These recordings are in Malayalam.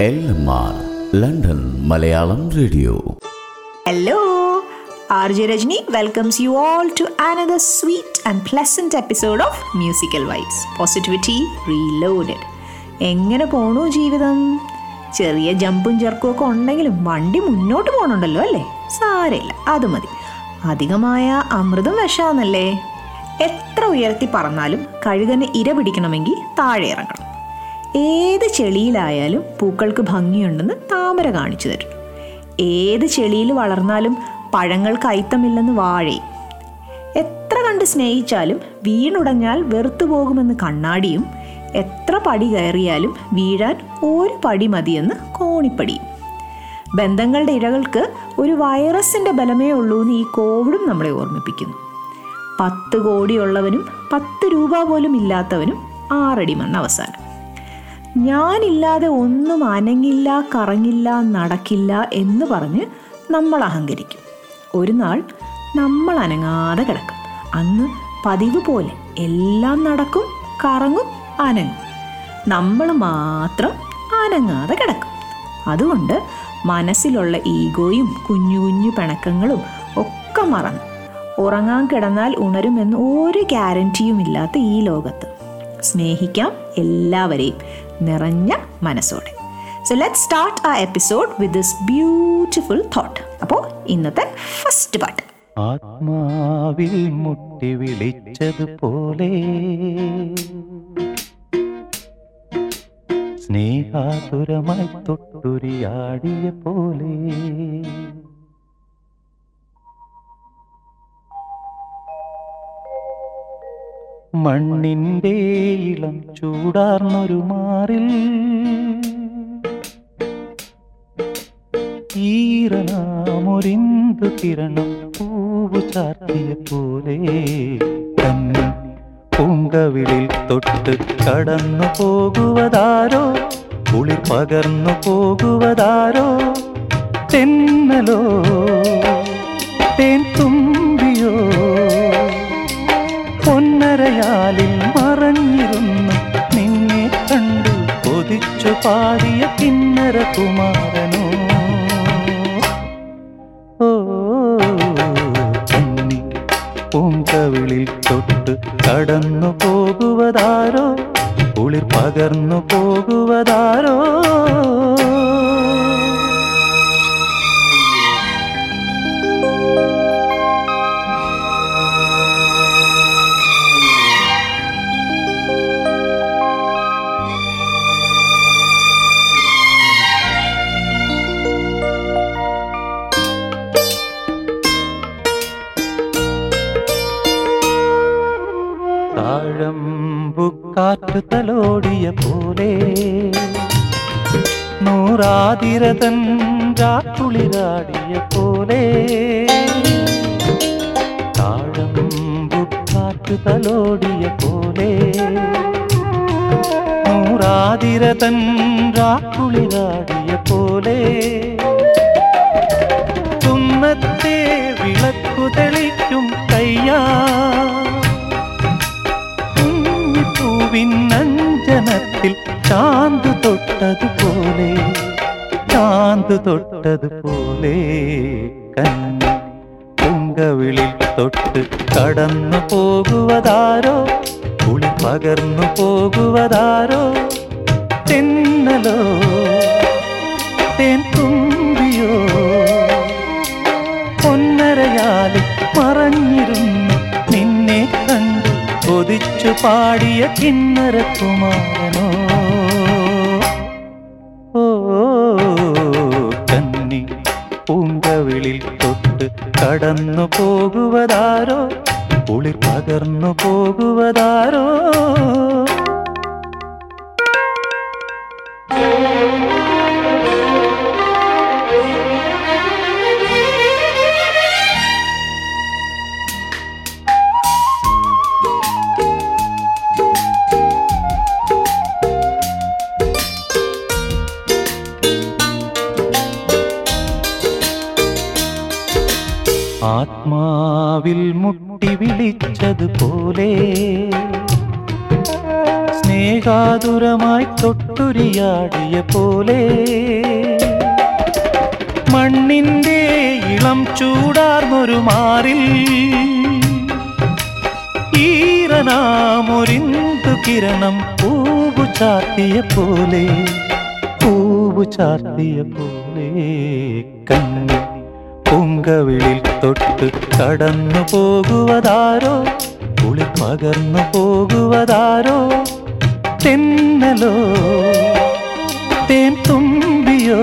R London Malayalam radio. Hello, J Rajni welcomes you all to another sweet and pleasant episode of Musical Vibes. Positivity Reloaded. എങ്ങനെ പോണു ജീവിതം? ചെറിയ ജമ്പും ചെറുക്കും ഒക്കെ ഉണ്ടെങ്കിലും വണ്ടി മുന്നോട്ട് പോകണുണ്ടല്ലോ അല്ലേ? സാരമില്ല അത് മതി. അധികമായ അമൃതം വിഷാന്നല്ലേ? എത്ര ഉയർത്തി പറഞ്ഞാലും കഴുകന് ഇര പിടിക്കണമെങ്കിൽ താഴെ ഇറങ്ങണം. ഏത് ചെളിയിലായാലും പൂക്കൾക്ക് ഭംഗിയുണ്ടെന്ന് താമര കാണിച്ചു തരും. ഏത് ചെളിയിൽ വളർന്നാലും പഴങ്ങൾക്ക് അയിത്തമില്ലെന്ന് വാഴയും എത്ര കണ്ട് സ്നേഹിച്ചാലും വീണുടഞ്ഞാൽ വെറുത്തു പോകുമെന്ന് കണ്ണാടിയും എത്ര പടി കയറിയാലും വീഴാൻ ഒരു പടി മതിയെന്ന് കോണിപ്പടിയും. ബന്ധങ്ങളുടെ ഇഴകൾക്ക് ഒരു വൈറസിന്റെ ബലമേ ഉള്ളൂ എന്ന് ഈ കോവിഡും നമ്മളെ ഓർമ്മിപ്പിക്കുന്നു. പത്ത് കോടിയുള്ളവനും പത്ത് രൂപ പോലും ഇല്ലാത്തവനും ആറടി മണ്ണ് അവസാനം. ഞാനില്ലാതെ ഒന്നും അനങ്ങില്ല കറങ്ങില്ല നടക്കില്ല എന്ന് പറഞ്ഞ് നമ്മൾ അഹങ്കരിക്കും. ഒരു നാൾ നമ്മൾ അനങ്ങാതെ കിടക്കും. അന്ന് പതിവ് പോലെ എല്ലാം നടക്കും കറങ്ങും അനങ്ങും. നമ്മൾ മാത്രം അനങ്ങാതെ കിടക്കും. അതുകൊണ്ട് മനസ്സിലുള്ള ഈഗോയും കുഞ്ഞു കുഞ്ഞു പിണക്കങ്ങളും ഒക്കെ മറന്ന്. ഉറങ്ങാൻ കിടന്നാൽ ഉണരുമെന്ന് ഒരു ഗ്യാരന്റിയും ഇല്ലാത്ത ഈ ലോകത്ത്. സ്നേഹിക്കാം എല്ലാവരെയും. നിറഞ്ഞ മനസ്സോടെ. So let start a episode with this beautiful thought അപ്പോൾ ഇന്നത്തെ ഫസ്റ്റ് പാട്ട് ആത്മാവിൽ മുട്ടി വിളിച്ചതുപോലെ സ്നേഹാതുരമായി തൊട്ടുരിയാടിയ പോലെ. മണ്ണിന്റെ ഇളം ചൂടാർന്നൊരു മാറിൽ ഈറനാമൊരിന്തു കിരണം പൂവു ചാർത്തിയ പോലെ തന്നെ പൂങ്കവിളിൽ തൊട്ട് കടന്നു പോകുവതാരോ കുളിർ പകർന്നു പോകുവതാരോ തെന്നലോ തേൻ തുമ്പിയോ പാടിയ കിന്നര കുമാരനോ. പൂങ്കവിളിൽ തൊട്ട് കടന്നു പോകുവതാരോ? കുളിർ പകർന്നു പോകുവതാരോ? താഴമ്പുക്കാറ്റ് തലോടിയ പോലെ നൂറാതിരതൻ രാക്കുളിരാടിയ പോലെ താഴമ്പുക്കാറ്റ് തലോടിയ പോലെ നൂറാതിരതൻ രാക്കുളിരാടിയ പോലെ തുന്നത്തെ വിളക്കു തെളിക്കും കയ്യാ ചാന്തു ചാന്ത് തൊട്ടതുപോലെ ചാന്ത് തൊട്ടതുപോലെ കന്നി പൊങ്കവിളിൽ തൊട്ട് കടന്നു പോകുവതാരോ കുളി പകർന്നു പോകുവതാരോ? തെന്നലോ തേൻ തുമ്പിയോ? പൊന്നരയാലും മറഞ്ഞിരുന്നു നിന്നെ കണ്ടു കൊതിച്ചു പാടിയ കിന്നര കുമാരനോ. ഓ കന്നി പൂങ്കവിളിൽ തൊട്ട് കടന്നു പോകുവതാരോ? പുളി പകർന്നു പോകുവതാരോ? ആത്മാവിൽ മുട്ടി വിളിച്ചതുപോലെ സ്നേഹാതുരമായി തൊട്ടുരിയാടിയ പോലെ. മണ്ണിന്റെ ഇളം ചൂടാർന്നൊരു മാറിൽ ഈറനാമൊരിന്തു കിരണം പൂവു ചാർത്തിയ പോലെ. പൂവു ചാർത്തിയ പോലെ. പൂങ്കവിളിൽ തൊട്ട് കടന്നു പോകുവതാരോ? കുളി പകർന്നു പോകുവതാരോ? തെന്നലോ? തേൻ തുമ്പിയോ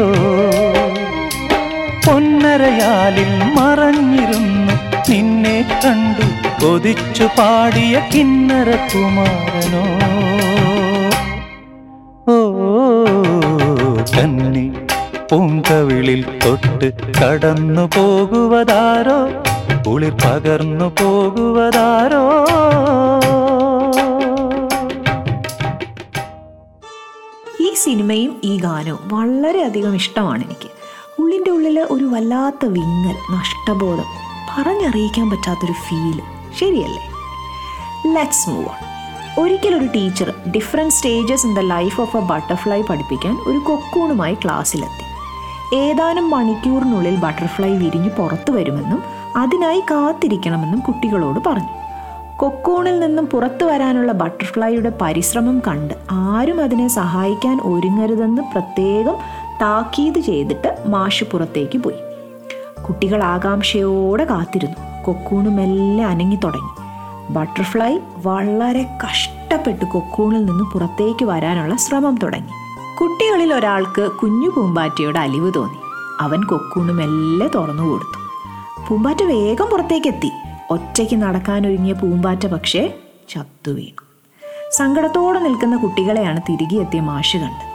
പൊന്നരയാലിൽ മറഞ്ഞിരുന്നു നിന്നെ കണ്ടു. കൊതിച്ചു പാടിയ കിന്നര കുമാരനോ? പൂങ്കവിളിൽ തൊട്ട് കടന്നു പോകുവതാരോ? കുളിർ പകർന്നു പോകുവതാരോ? ഈ സിനിമയും ഈ ഗാനവും വളരെയധികം ഇഷ്ടമാണ് എനിക്ക്. ഉള്ളിന്റെ ഉള്ളിൽ ഒരു വല്ലാത്ത വിങ്ങൽ നഷ്ടബോധം പറഞ്ഞറിയിക്കാൻ പറ്റാത്തൊരു ഫീൽ ശരിയല്ലേ? ലെറ്റ്സ് മൂവ് ഓൺ ഒരിക്കലൊരു teacher different stages in the life of a butterfly പഠിപ്പിക്കാൻ ഒരു കൊക്കൂണുമായി ക്ലാസ്സിലെത്തി ഏതാനും മണിക്കൂറിനുള്ളിൽ ബട്ടർഫ്ലൈ വിരിഞ്ഞ് പുറത്തു വരുമെന്നും അതിനായി കാത്തിരിക്കണമെന്നും കുട്ടികളോട് പറഞ്ഞു. കൊക്കൂണിൽ നിന്നും പുറത്തു വരാനുള്ള ബട്ടർഫ്ലൈയുടെ പരിശ്രമം കണ്ട് ആരും അതിനെ സഹായിക്കാൻ ഒരുങ്ങരുതെന്ന് പ്രത്യേകം താക്കീത് ചെയ്തിട്ട് മാഷ് പുറത്തേക്ക് പോയി. കുട്ടികൾ ആകാംക്ഷയോടെ കാത്തിരുന്നു. കൊക്കൂണ് മെല്ലെ അനങ്ങി തുടങ്ങി. ബട്ടർഫ്ലൈ വളരെ കഷ്ടപ്പെട്ട് കൊക്കൂണിൽ നിന്ന് പുറത്തേക്ക് വരാനുള്ള ശ്രമം തുടങ്ങി. കുട്ടികളിൽ ഒരാൾക്ക് കുഞ്ഞു പൂമ്പാറ്റയുടെ അലിവ് തോന്നി. അവൻ കൊക്കൂണ് മെല്ലെ തുറന്നു കൊടുത്തു. പൂമ്പാറ്റ വേഗം പുറത്തേക്ക് എത്തി ഒറ്റയ്ക്ക് നടക്കാനൊരുങ്ങിയ പൂമ്പാറ്റ പക്ഷേ ചത്തു വീണു. സങ്കടത്തോടെ നിൽക്കുന്ന കുട്ടികളെയാണ് തിരികെ എത്തിയ മാഷ് കണ്ടത്.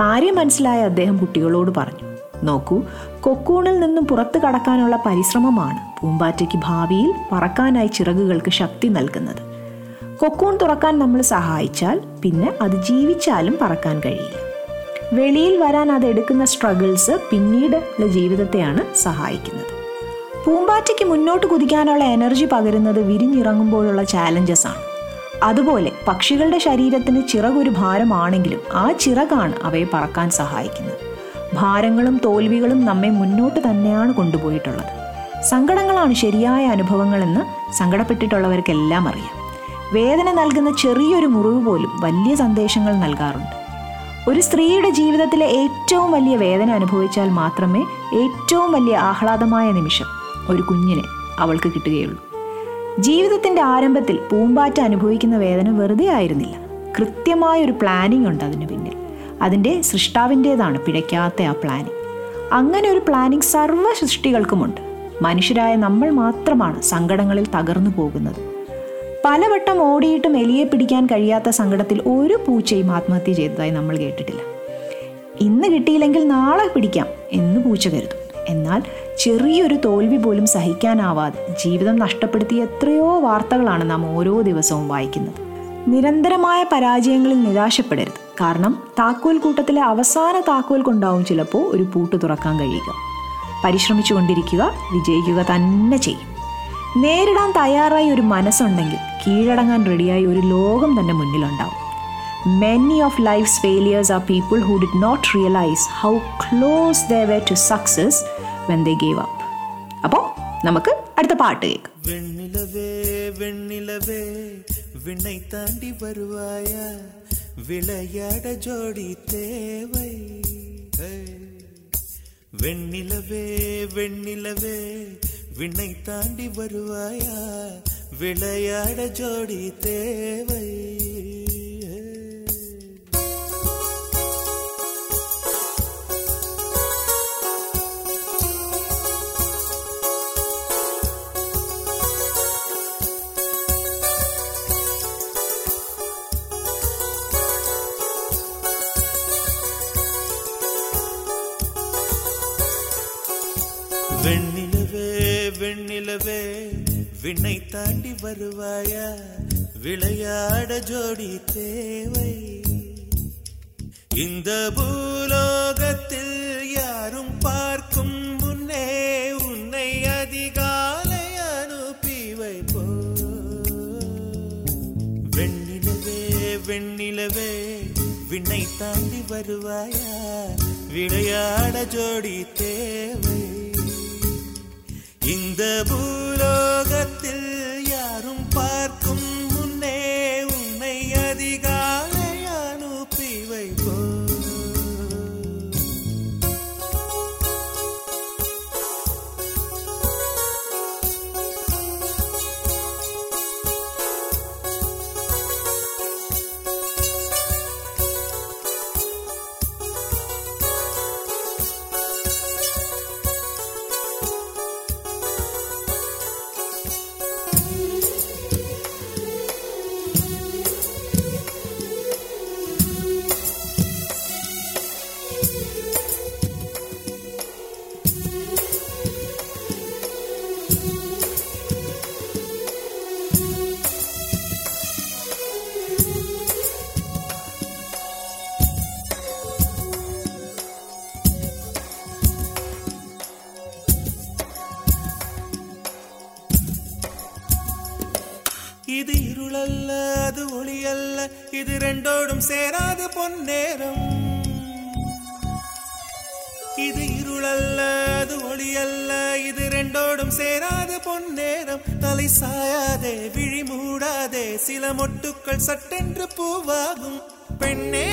കാര്യം മനസ്സിലായ അദ്ദേഹം കുട്ടികളോട് പറഞ്ഞു നോക്കൂ കൊക്കൂണിൽ നിന്നും പുറത്തു കടക്കാനുള്ള പരിശ്രമമാണ് പൂമ്പാറ്റയ്ക്ക് ഭാവിയിൽ പറക്കാനായി ചിറകുകൾക്ക് ശക്തി നൽകുന്നത്. കൊക്കൂൺ തുറക്കാൻ നമ്മൾ സഹായിച്ചാൽ പിന്നെ അത് ജീവിച്ചാലും പറക്കാൻ കഴിയില്ല. വെളിയിൽ വരാൻ അത് എടുക്കുന്ന സ്ട്രഗിൾസ് പിന്നീട് ഉള്ള ജീവിതത്തെയാണ് സഹായിക്കുന്നത്. പൂമ്പാറ്റയ്ക്ക് മുന്നോട്ട് കുതിക്കാനുള്ള എനർജി പകരുന്നത് വിരിഞ്ഞിറങ്ങുമ്പോഴുള്ള ചാലഞ്ചസ് ആണ്. അതുപോലെ പക്ഷികളുടെ ശരീരത്തിന് ചിറകൊരു ഭാരമാണെങ്കിലും ആ ചിറകാണ് അവയെ പറക്കാൻ സഹായിക്കുന്നത്. ഭാരങ്ങളും തോൽവികളും നമ്മെ മുന്നോട്ട് തന്നെയാണ് കൊണ്ടുപോയിട്ടുള്ളത്. സങ്കടങ്ങളാണ് ശരിയായ അനുഭവങ്ങളെന്ന് സങ്കടപ്പെട്ടിട്ടുള്ളവർക്കെല്ലാം അറിയാം. വേദന നൽകുന്ന ചെറിയൊരു മുറിവ് പോലും വലിയ സന്ദേശങ്ങൾ നൽകാറുണ്ട്. ഒരു സ്ത്രീയുടെ ജീവിതത്തിലെ ഏറ്റവും വലിയ വേദന അനുഭവിച്ചാൽ മാത്രമേ ഏറ്റവും വലിയ ആഹ്ലാദമായ നിമിഷം ഒരു കുഞ്ഞിനെ അവൾക്ക് കിട്ടുകയുള്ളൂ. ജീവിതത്തിന്റെ ആരംഭത്തിൽ പൂമ്പാറ്റ അനുഭവിക്കുന്ന വേദന വെറുതെ ആയിരുന്നില്ല. കൃത്യമായൊരു പ്ലാനിംഗ് ഉണ്ട് അതിന് പിന്നിൽ. അതിന്റെ സൃഷ്ടാവിന്റേതാണ് പിഴയ്ക്കാത്ത ആ പ്ലാനിങ് അങ്ങനെ ഒരു പ്ലാനിങ് സർവ സൃഷ്ടികൾക്കുമുണ്ട്. മനുഷ്യരായ നമ്മൾ മാത്രമാണ് സങ്കടങ്ങളിൽ തകർന്നു പോകുന്നത്. പലവട്ടം ഓടിയിട്ടും എലിയെ പിടിക്കാൻ കഴിയാത്ത സങ്കടത്തിൽ ഒരു പൂച്ചയും ആത്മഹത്യ ചെയ്തതായി നമ്മൾ കേട്ടിട്ടില്ല. ഇന്ന് കിട്ടിയില്ലെങ്കിൽ നാളെ പിടിക്കാം എന്ന് പൂച്ച കരുതും. എന്നാൽ ചെറിയൊരു തോൽവി പോലും സഹിക്കാനാവാതെ ജീവിതം നഷ്ടപ്പെടുത്തിയ എത്രയോ വാർത്തകളാണ് നാം ഓരോ ദിവസവും വായിക്കുന്നത്. നിരന്തരമായ പരാജയങ്ങളിൽ നിരാശപ്പെടരുത്. കാരണം താക്കോൽ കൂട്ടത്തിലെ അവസാന താക്കോൽ കൊണ്ടാവും ചിലപ്പോൾ ഒരു പൂട്ട് തുറക്കാൻ കഴിയുക. പരിശ്രമിച്ചു കൊണ്ടിരിക്കുക വിജയിക്കുക തന്നെ ചെയ്യും. നേരിടാൻ തയ്യാറായി ഒരു മനസ്സുണ്ടെങ്കിൽ കീഴടങ്ങാൻ റെഡിയായി ഒരു ലോകം തന്നെ മുന്നിലുണ്ടാവും many of life's failures are people who did not realise how close they were to success when they gave up അപ്പോൾ നമുക്ക് അടുത്ത പാട്ട് കേൾക്കാം வெண்ணிலவே வெண்ணிலவே விண்ணை தாண்டி வருவாயா விளையாட ஜோடி தேவை ஹே. வெண்ணிலவே வெண்ணிலவே விண்ணை தாண்டி வருவாயா? விளையாட ஜோடி தேவை. நிலவே விண்ணை தாண்டி வருவாயா? விளையாட ஜோடி தேவை. இந்த பூலோகத்தில் யாரும் பார்க்கும் முன்னே உன்னை அதிகாலை அனுப்பி வைப்போ. வெண்ணிலவே வெண்ணிலவே விண்ணை தாண்டி வருவாயா? விளையாட ஜோடி தேவை. இந்த பூலோகத்தில் யாரும் பார்க்கும் முன்னே உன்னை அதிகாலை நேரம் சேராது பொன்னேரம் இது இருளல்ல அது ஒளியல்ல இது ரெண்டோடும் சேராது பொன்னேரம் தலை சாயாதே விழி மூடாதே சில மொட்டுக்கள் சட்டென்று பூவாகும். பெண்ணே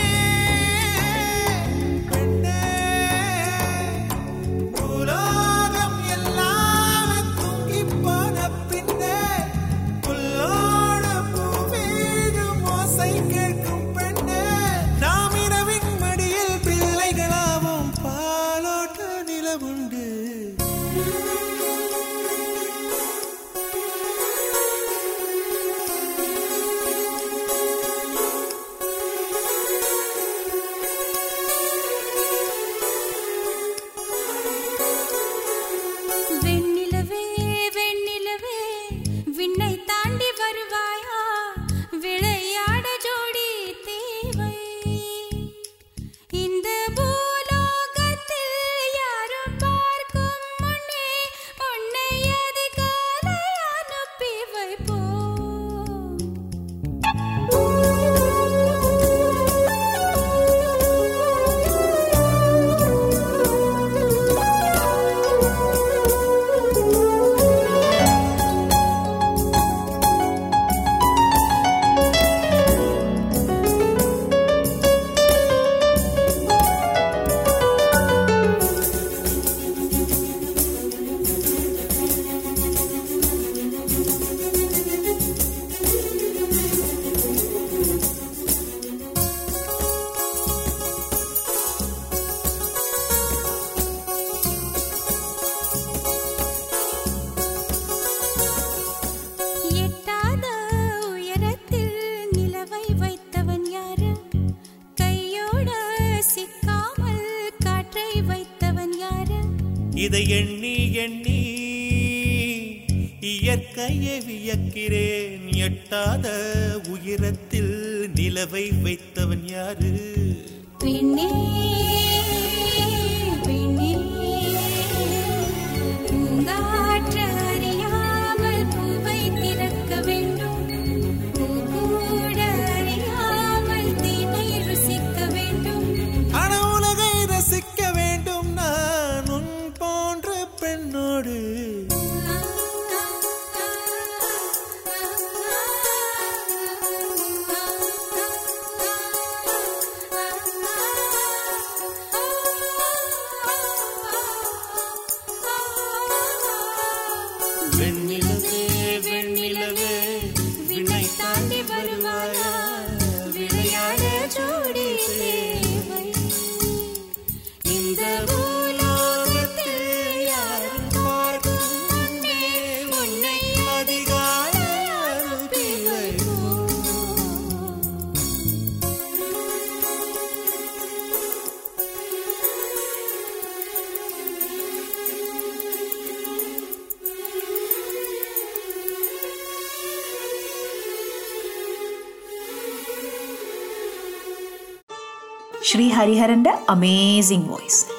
and amazing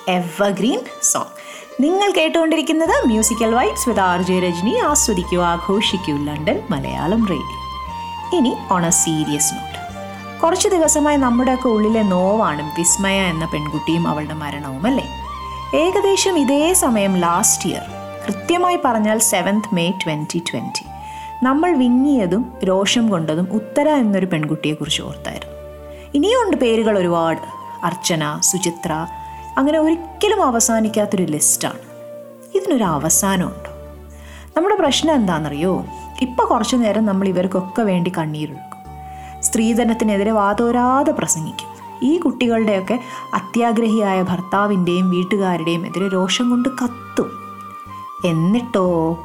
ever green song നിങ്ങൾ കേട്ടുകൊണ്ടിരിക്കുന്നത് musical vibes with R J Rajni ആസ്വദിക്കൂ ആഘോഷിക്കൂ ലണ്ടൻ മലയാളം റേഡിയോ ഇനി ഓൺ എ സീരിയസ് നോട്ട് കുറച്ച് ദിവസമായി നമ്മുടെയൊക്കെ ഉള്ളിലെ നോവാണ് വിസ്മയ എന്ന പെൺകുട്ടിയും അവളുടെ മരണവും അല്ലേ ഏകദേശം ഇതേ സമയം ലാസ്റ്റ് ഇയർ കൃത്യമായി പറഞ്ഞാൽ സെവൻത് മെയ് ട്വന്റി ട്വന്റി നമ്മൾ വിങ്ങിയതും രോഷം കൊണ്ടതും ഉത്തര എന്നൊരു പെൺകുട്ടിയെക്കുറിച്ച് ഓർത്തായിരുന്നു. ഇനിയുണ്ട് പേരുകൾ ഒരുപാട്. അർച്ചന സുചിത്ര അങ്ങനെ ഒരിക്കലും അവസാനിക്കാത്തൊരു ലിസ്റ്റാണ്. ഇതിനൊരു അവസാനമുണ്ടോ. നമ്മുടെ പ്രശ്നം എന്താണെന്നറിയോ? ഇപ്പം കുറച്ചു നേരം നമ്മൾ ഇവർക്കൊക്കെ വേണ്ടി കണ്ണീരൊഴുക്കും. സ്ത്രീധനത്തിനെതിരെ വാതോരാതെ പ്രസംഗിക്കും. ഈ കുട്ടികളുടെയൊക്കെ അത്യാഗ്രഹിയായ ഭർത്താവിന്റെയും വീട്ടുകാരുടെയും എതിരെ രോഷം കൊണ്ട് കത്തും. എന്നിട്ടോ?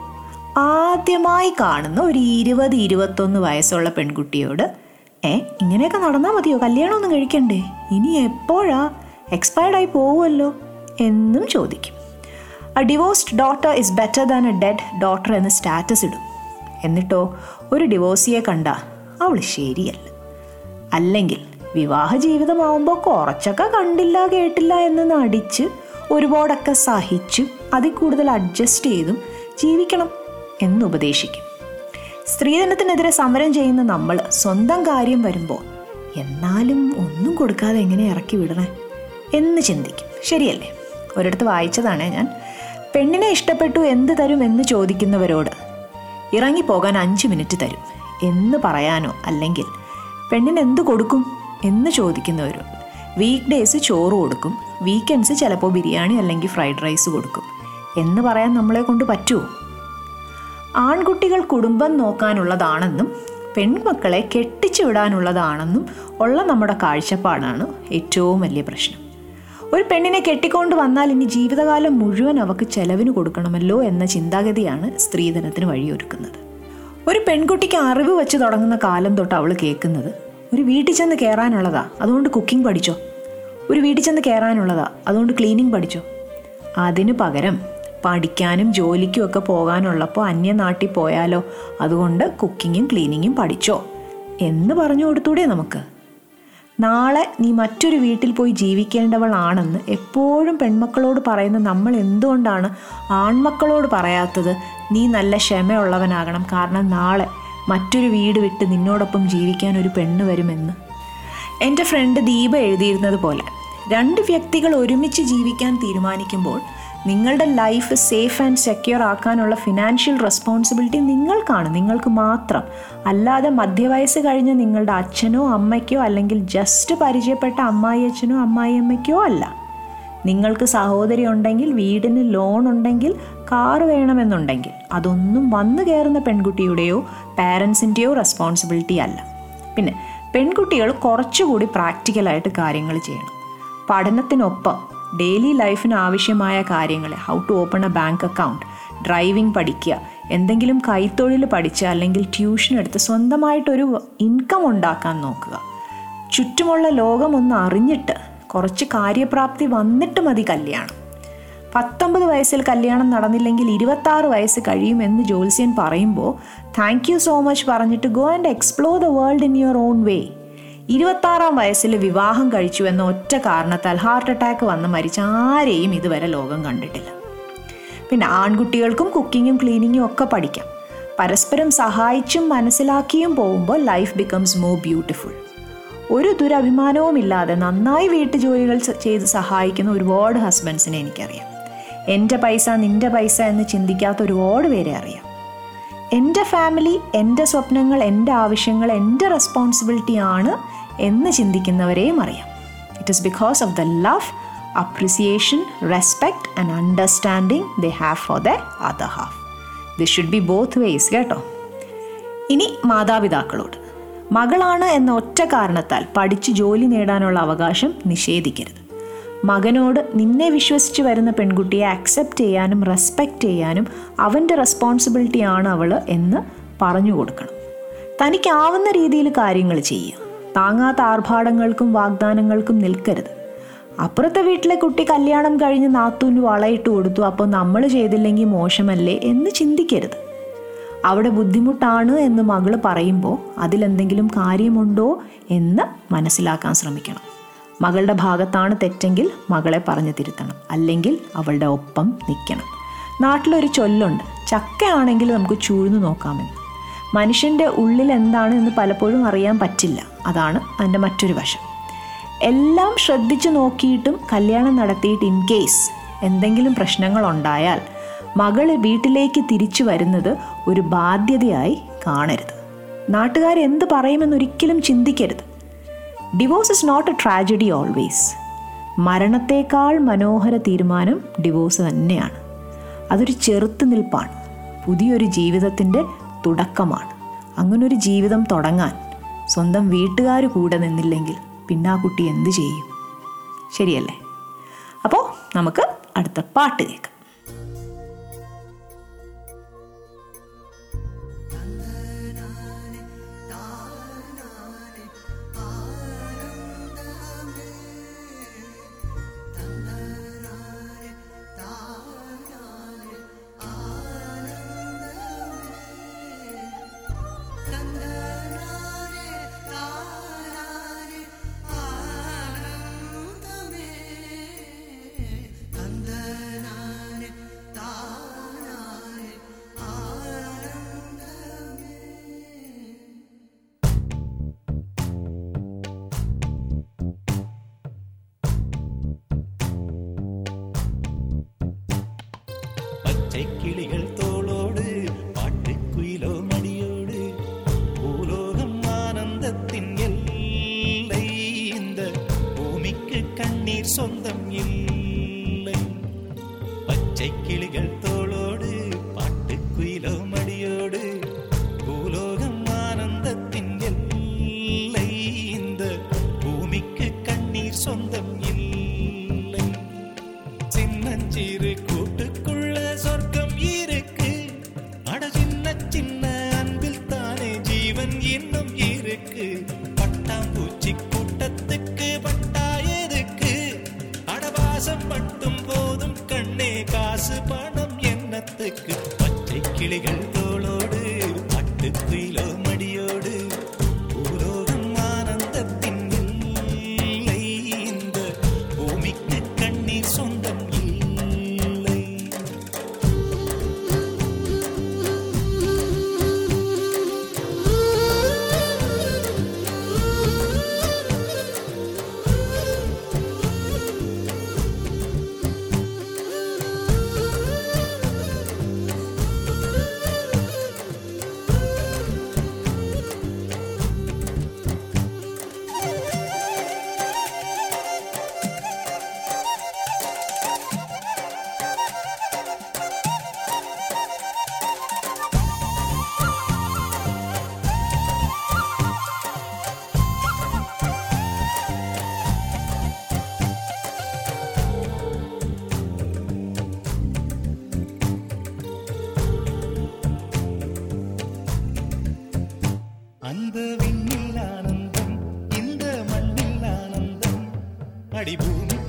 ആദ്യമായി കാണുന്ന ഒരു ഇരുപത് ഇരുപത്തൊന്ന് വയസ്സുള്ള പെൺകുട്ടിയോട് ഏ ഇങ്ങനെയൊക്കെ നടന്നാൽ മതിയോ? കല്യാണമൊന്നും കഴിക്കണ്ടേ? ഇനി എപ്പോഴാ? എക്സ്പയർഡായി പോവുമല്ലോ? എന്നും ചോദിക്കും. A divorced daughter is better than a dead daughter എന്ന് സ്റ്റാറ്റസ് ഇടും. എന്നിട്ടോ ഒരു ഡിവോഴ്സിയെ കണ്ട അവൾ ശരിയല്ല. അല്ലെങ്കിൽ വിവാഹ ജീവിതമാവുമ്പോൾ കുറച്ചൊക്കെ കണ്ടില്ല കേട്ടില്ല എന്ന് നടിച്ച് ഒരുപാടൊക്കെ സഹിച്ചും അതിൽ കൂടുതൽ അഡ്ജസ്റ്റ് ചെയ്തും ജീവിക്കണം എന്ന് ഉപദേശിക്കും. സ്ത്രീധനത്തിനെതിരെ സമരം ചെയ്യുന്ന നമ്മൾ സ്വന്തം കാര്യം വരുമ്പോൾ എന്നാലും ഒന്നും കൊടുക്കാതെ എങ്ങനെ ഇറക്കി വിടണേ? എന്ന് ചിന്തിക്കും. ശരിയല്ലേ? ഒരിടത്ത് വായിച്ചതാണ് ഞാൻ. പെണ്ണിനെ ഇഷ്ടപ്പെട്ടു എന്ത് തരും എന്ന് ചോദിക്കുന്നവരോട് ഇറങ്ങിപ്പോകാൻ അഞ്ച് മിനിറ്റ് തരും. എന്ന് പറയാനോ? അല്ലെങ്കിൽ പെണ്ണിന് എന്ത് കൊടുക്കും എന്ന് ചോദിക്കുന്നവരോ വീക്ക് ഡേയ്സ് ചോറ് കൊടുക്കും. വീക്കെൻഡ്സ് ചിലപ്പോൾ ബിരിയാണി അല്ലെങ്കിൽ ഫ്രൈഡ് റൈസ് കൊടുക്കും. എന്ന് പറയാൻ നമ്മളെ കൊണ്ട് പറ്റുമോ ആൺകുട്ടികൾ കുടുംബം നോക്കാനുള്ളതാണെന്നും പെൺമക്കളെ കെട്ടിച്ചു വിടാനുള്ളതാണെന്നും ഉള്ള നമ്മുടെ കാഴ്ചപ്പാടാണ് ഏറ്റവും വലിയ പ്രശ്നം. ഒരു പെണ്ണിനെ കെട്ടിക്കൊണ്ട് വന്നാൽ ഇനി ജീവിതകാലം മുഴുവൻ അവക്ക് ചെലവിന് കൊടുക്കണമല്ലോ എന്ന ചിന്താഗതിയാണ് സ്ത്രീധനത്തിന് വഴിയൊരുക്കുന്നത്. ഒരു പെൺകുട്ടിക്ക് അറിവ് വെച്ച് തുടങ്ങുന്ന കാലം തൊട്ട് അവൾ കേൾക്കുന്നത് ഒരു വീട്ടിൽ ചെന്ന് കയറാനുള്ളതാ അതുകൊണ്ട് കുക്കിംഗ് പഠിച്ചോ? ഒരു വീട്ടിൽ ചെന്ന് കയറാനുള്ളതാ അതുകൊണ്ട് ക്ലീനിങ് പഠിച്ചോ? അതിന് പകരം പഠിക്കാനും ജോലിക്കും ഒക്കെ പോകാനുള്ളപ്പോൾ അന്യനാട്ടിൽ പോയാലോ? അതുകൊണ്ട് കുക്കിങ്ങും ക്ലീനിങ്ങും പഠിച്ചോ? എന്ന് പറഞ്ഞു കൊടുത്തൂടെ നമുക്ക്. നാളെ നീ മറ്റൊരു വീട്ടിൽ പോയി ജീവിക്കേണ്ടവളാണെന്ന് എപ്പോഴും പെൺമക്കളോട് പറയുന്ന നമ്മൾ എന്തുകൊണ്ടാണ് ആൺമക്കളോട് പറയാത്തത്? നീ നല്ല ക്ഷമയുള്ളവനാകണം കാരണം നാളെ മറ്റൊരു വീട് വിട്ട് നിന്നോടൊപ്പം ജീവിക്കാൻ ഒരു പെണ്ണ് വരുമെന്ന്. എന്റെ ഫ്രണ്ട് ദീപ എഴുതിയിരുന്നത് പോലെ രണ്ട് വ്യക്തികൾ ഒരുമിച്ച് ജീവിക്കാൻ തീരുമാനിക്കുമ്പോൾ നിങ്ങളുടെ ലൈഫ് സേഫ് ആൻഡ് സെക്യൂർ ആക്കാനുള്ള ഫിനാൻഷ്യൽ റെസ്പോൺസിബിലിറ്റി നിങ്ങൾക്കാണ്. നിങ്ങൾക്ക് മാത്രം. അല്ലാതെ മധ്യവയസ്സ് കഴിഞ്ഞ നിങ്ങളുടെ അച്ഛനോ അമ്മയ്ക്കോ അല്ലെങ്കിൽ ജസ്റ്റ് പരിചയപ്പെട്ട അമ്മായി അച്ഛനോ അമ്മായി അമ്മയ്ക്കോ അല്ല. നിങ്ങൾക്ക് സഹോദരി ഉണ്ടെങ്കിൽ വീടിന് ലോൺ ഉണ്ടെങ്കിൽ കാർ വേണമെന്നുണ്ടെങ്കിൽ. അതൊന്നും വന്നു കയറുന്ന പെൺകുട്ടിയുടെയോ പാരൻസിന്റെയോ റെസ്പോൺസിബിലിറ്റി അല്ല. പിന്നെ പെൺകുട്ടികൾ കുറച്ചുകൂടി പ്രാക്ടിക്കലായിട്ട് കാര്യങ്ങൾ ചെയ്യണം. പഠനത്തിനൊപ്പം ഡെയിലി ലൈഫിന് ആവശ്യമായ കാര്യങ്ങൾ. How to open a bank account driving പഠിക്കുക. എന്തെങ്കിലും കൈത്തൊഴിൽ പഠിച്ച് അല്ലെങ്കിൽ ട്യൂഷൻ എടുത്ത് സ്വന്തമായിട്ടൊരു ഇൻകം ഉണ്ടാക്കാൻ നോക്കുക. ചുറ്റുമുള്ള ലോകം ഒന്ന് അറിഞ്ഞിട്ട് കുറച്ച് കാര്യപ്രാപ്തി വന്നിട്ട് മതി കല്യാണം. പത്തൊമ്പത് വയസ്സിൽ കല്യാണം നടന്നില്ലെങ്കിൽ ഇരുപത്താറ് വയസ്സ് കഴിയുമെന്ന് ജോത്സ്യൻ പറയുമ്പോൾ താങ്ക് യു സോ മച്ച് പറഞ്ഞിട്ട് go and explore the world in your own way ഇരുപത്താറാം വയസ്സിൽ വിവാഹം കഴിച്ചു എന്ന ഒറ്റ കാരണത്താൽ ഹാർട്ട് അറ്റാക്ക് വന്ന് മരിച്ച ആരെയും ഇതുവരെ ലോകം കണ്ടിട്ടില്ല. പിന്നെ ആൺകുട്ടികൾക്കും കുക്കിങ്ങും ക്ലീനിങ്ങും ഒക്കെ പഠിക്കാം. പരസ്പരം സഹായിച്ചും മനസ്സിലാക്കിയും പോകുമ്പോൾ ലൈഫ് ബിക്കംസ് മോർ ബ്യൂട്ടിഫുൾ. ഒരു ദുരഭിമാനവുമില്ലാതെ നന്നായി വീട്ടുജോലികൾ ചെയ്ത് സഹായിക്കുന്ന ഒരുപാട് ഹസ്ബൻഡ്സിനെ എനിക്കറിയാം. എന്റെ പൈസ നിന്റെ പൈസ എന്ന് ചിന്തിക്കാത്ത ഒരുപാട് പേരെ അറിയാം. എന്റെ ഫാമിലി എന്റെ സ്വപ്നങ്ങൾ എന്റെ ആവശ്യങ്ങൾ എന്റെ റെസ്പോൺസിബിലിറ്റി ആണ് എന്ന് ചിന്തിക്കുന്നവരെയും അറിയാം. It is because of the love appreciation respect and understanding they have for the other half this should be both ways കേട്ടോ? ഇനി മാതാപിതാക്കളോട്. മകളാണ് എന്ന ഒറ്റ കാരണത്താൽ പഠിച്ച് ജോലി നേടാനുള്ള അവകാശം നിഷേധിക്കരുത്. മകനോട് നിന്നെ വിശ്വസിച്ച് വരുന്ന പെൺകുട്ടിയെ അക്സെപ്റ്റ് ചെയ്യാനും റെസ്പെക്റ്റ് ചെയ്യാനും അവന്റെ റെസ്പോൺസിബിലിറ്റി ആണ് അവൾ എന്ന് പറഞ്ഞു കൊടുക്കണം. തനിക്കാവുന്ന രീതിയിൽ കാര്യങ്ങൾ ചെയ്യുക. താങ്ങാത്ത ആർഭാടങ്ങൾക്കും വാഗ്ദാനങ്ങൾക്കും നിൽക്കരുത്. അപ്പുറത്തെ വീട്ടിലെ കുട്ടി കല്യാണം കഴിഞ്ഞ് നാത്തൂന് വളയിട്ട് കൊടുത്തു അപ്പോൾ നമ്മൾ ചെയ്തില്ലെങ്കിൽ മോശമല്ലേ എന്ന് ചിന്തിക്കരുത്. അവിടെ ബുദ്ധിമുട്ടാണ് എന്ന് മകൾ പറയുമ്പോൾ അതിലെന്തെങ്കിലും കാര്യമുണ്ടോ എന്ന് മനസ്സിലാക്കാൻ ശ്രമിക്കണം. മകളുടെ ഭാഗത്താണ് തെറ്റെങ്കിൽ മകളെ പറഞ്ഞു തിരുത്തണം. അല്ലെങ്കിൽ അവളുടെ ഒപ്പം നിൽക്കണം. നാട്ടിലൊരു ചൊല്ലുണ്ട്. ചക്കയാണെങ്കിൽ നമുക്ക് ചൂഴ്ന്നു നോക്കാമെന്ന്. മനുഷ്യന്റെ ഉള്ളിൽ എന്താണ് എന്ന് പലപ്പോഴും അറിയാൻ പറ്റില്ല. അതാണ് അതിന്റെ മറ്റൊരു വശം. എല്ലാം ശ്രദ്ധിച്ചു നോക്കിയിട്ടും കല്യാണം നടത്തിയിട്ട് ഇൻ കേസ് എന്തെങ്കിലും പ്രശ്നങ്ങൾ ഉണ്ടായാൽ മകൾ വീട്ടിലേക്ക് തിരിച്ചു വരുന്നത് ഒരു ബാധ്യതയായി കാണരുത്. നാട്ടുകാർ എന്ത് പറയുമെന്നൊരിക്കലും ചിന്തിക്കരുത്. Divorce is not a tragedy always മരണത്തേക്കാൾ മനോഹര തീരുമാനം ഡിവോഴ്സ് തന്നെയാണ്. അതൊരു ചെറുത്തുനിൽപ്പാണ് പുതിയൊരു ജീവിതത്തിന്റെ തുടക്കമാണ്. അങ്ങനൊരു ജീവിതം തുടങ്ങാൻ സ്വന്തം വീട്ടുകാർ കൂടെ നിന്നില്ലെങ്കിൽ പിന്നെ ആ കുട്ടി എന്ത് ചെയ്യും? ശരിയല്ലേ? അപ്പോൾ നമുക്ക് അടുത്ത പാട്ട് കേൾക്കാം. அடிபூமி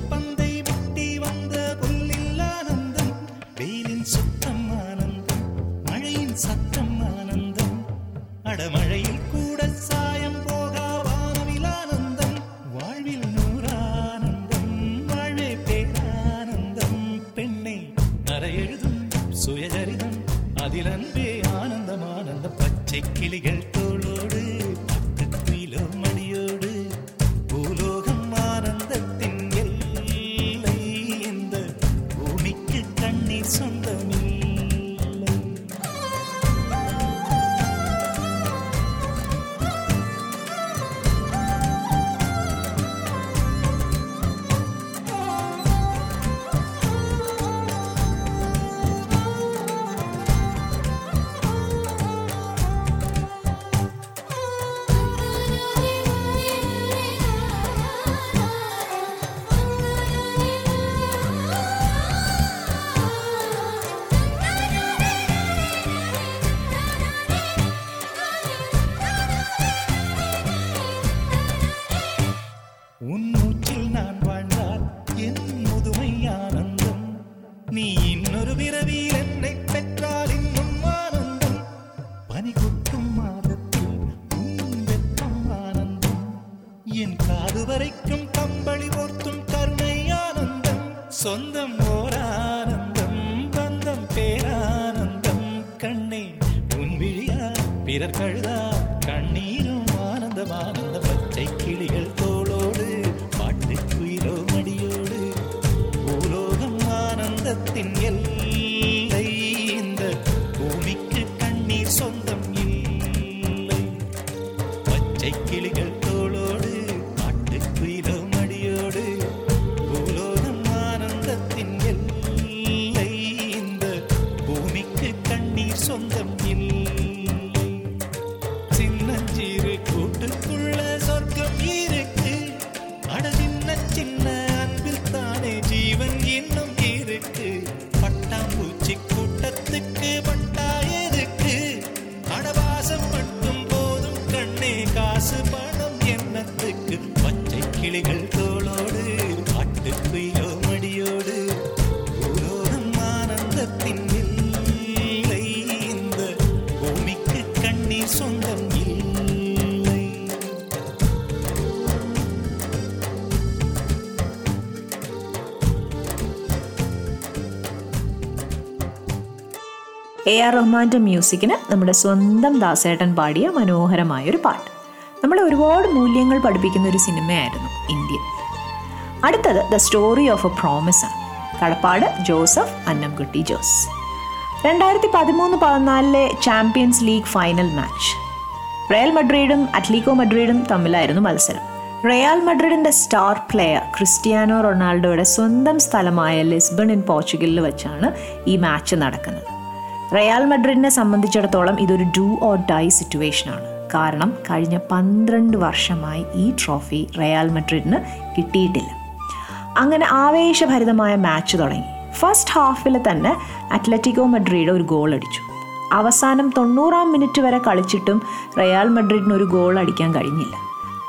ആർ റഹ്മാന്റെ മ്യൂസിക്കിന് നമ്മുടെ സ്വന്തം ദാസേട്ടൻ പാടിയ മനോഹരമായൊരു പാട്ട്. നമ്മളെ ഒരുപാട് മൂല്യങ്ങൾ പഠിപ്പിക്കുന്ന ഒരു സിനിമയായിരുന്നു ഇന്ത്യൻ അടുത്തത് the story of a promise ആണ്. കടപ്പാട് ജോസഫ് അന്നംകുട്ടി ജോസ്. രണ്ടായിരത്തി പതിമൂന്ന് പതിനാലിലെ champions league final match Real മഡ്രിഡും Atletico മഡ്രിഡും തമ്മിലായിരുന്നു മത്സരം. റയൽ മഡ്രിഡിന്റെ സ്റ്റാർ പ്ലെയർ ക്രിസ്റ്റിയാനോ റൊണാൾഡോയുടെ സ്വന്തം സ്ഥലമായ ലിസ്ബൺ ഇൻ പോർച്ചുഗലിൽ വെച്ചാണ് ഈ മാച്ച് നടക്കുന്നത്. റയൽ മഡ്രിഡിനെ സംബന്ധിച്ചിടത്തോളം ഇതൊരു ഡു ഓർ ഡൈ സിറ്റുവേഷനാണ് കാരണം കഴിഞ്ഞ പന്ത്രണ്ട് വർഷമായി ഈ ട്രോഫി റയാൽ മഡ്രിഡിന് കിട്ടിയിട്ടില്ല. അങ്ങനെ ആവേശഭരിതമായ മാച്ച് തുടങ്ങി. ഫസ്റ്റ് ഹാഫിൽ തന്നെ അത്ലറ്റിക്കോ മഡ്രിഡ് ഒരു ഗോൾ അടിച്ചു. അവസാനം തൊണ്ണൂറാം മിനിറ്റ് വരെ കളിച്ചിട്ടും റയാൽ മഡ്രിഡിന് ഒരു ഗോൾ അടിക്കാൻ കഴിഞ്ഞില്ല.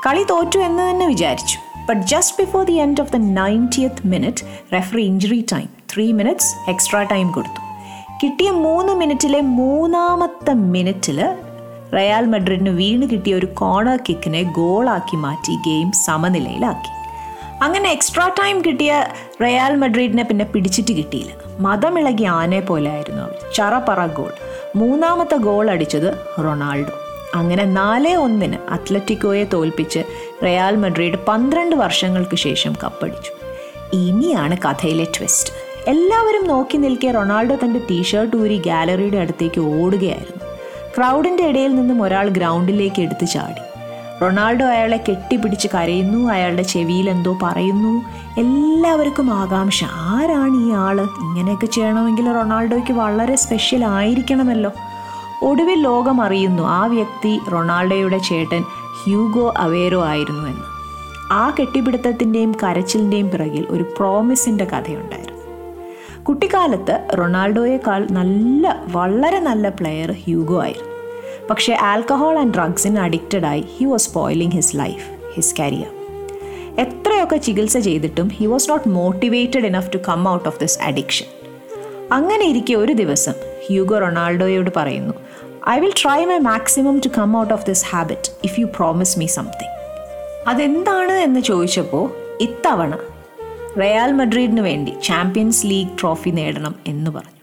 കളി തോറ്റു എന്ന് തന്നെ വിചാരിച്ചു. But just before the end of the ninetieth minute referee injury time three minutes extra time കൊടുത്തു. കിട്ടിയ മൂന്ന് മിനിറ്റിലെ മൂന്നാമത്തെ മിനിറ്റിൽ റയാൽ മഡ്രിഡിന് വീണ് കിട്ടിയ ഒരു കോർണർ കിക്കിനെ ഗോളാക്കി മാറ്റി ഗെയിം സമനിലയിലാക്കി. അങ്ങനെ എക്സ്ട്രാ ടൈം കിട്ടിയ റയാൽ മഡ്രിഡിനെ പിന്നെ പിടിച്ചിട്ട് കിട്ടിയില്ല. മതമിളകി ആനെ പോലെ ആയിരുന്നു അവർ ചറപറ ഗോൾ. മൂന്നാമത്തെ ഗോൾ അടിച്ചത് റൊണാൾഡോ. അങ്ങനെ നാല് ഒന്നിന് അത്ലറ്റിക്കോയെ തോൽപ്പിച്ച് റയൽ മഡ്രിഡ് പന്ത്രണ്ട് വർഷങ്ങൾക്ക് ശേഷം കപ്പടിച്ചു. ഇനിയാണ് കഥയിലെ ട്വിസ്റ്റ്. എല്ലാവരും നോക്കി നിൽക്കെ റൊണാൾഡോ തന്റെ ടീഷർട്ട് ഊരി ഗാലറിയുടെ അടുത്തേക്ക് ഓടുകയായിരുന്നു. ക്രൗഡിന്റെ ഇടയിൽ നിന്നും ഒരാൾ ഗ്രൗണ്ടിലേക്ക് എടുത്തു ചാടി. റൊണാൾഡോ അയാളെ കെട്ടിപ്പിടിച്ച് കരയുന്നു അയാളുടെ ചെവിയിൽ എന്തോ പറയുന്നു. എല്ലാവർക്കും ആകാംക്ഷ. ആരാണ് ഈ ആൾ ഇങ്ങനെയൊക്കെ ചെയ്യണമെങ്കിൽ റൊണാൾഡോയ്ക്ക് വളരെ സ്പെഷ്യൽ ആയിരിക്കണമല്ലോ. ഒടുവിൽ ലോകം അറിയുന്നു ആ വ്യക്തി റൊണാൾഡോയുടെ ചേട്ടൻ ഹ്യൂഗോ അവേരോ ആയിരുന്നു എന്ന്. ആ കെട്ടിപ്പിടുത്തത്തിന്റെയും കരച്ചിലിന്റെയും പിറകിൽ ഒരു പ്രോമിസിന്റെ കഥയുണ്ടായിരുന്നു. കുട്ടിക്കാലത്ത് റൊണാൾഡോയേക്കാൾ നല്ല വളരെ നല്ല പ്ലെയർ ഹ്യൂഗോ ആയിരുന്നു. പക്ഷേ ആൽക്കഹോൾ ആൻഡ് ഡ്രഗ്സിന് അഡിക്റ്റഡ് ആയി. He was spoiling his life his career എത്രയൊക്കെ ചികിത്സ ചെയ്തിട്ടും he was not motivated enough to come out of this addiction അങ്ങനെ ഇരിക്കെ ഒരു ദിവസം ഹ്യൂഗോ റൊണാൾഡോയോട് പറയുന്നു I will try my maximum to come out of this habit if you promise me something അതെന്താണ് എന്ന് ചോദിച്ചപ്പോൾ ഇത്തവണ റയൽ മഡ്രിഡിന് വേണ്ടി ചാമ്പ്യൻസ് ലീഗ് ട്രോഫി നേടണം എന്ന് പറഞ്ഞു.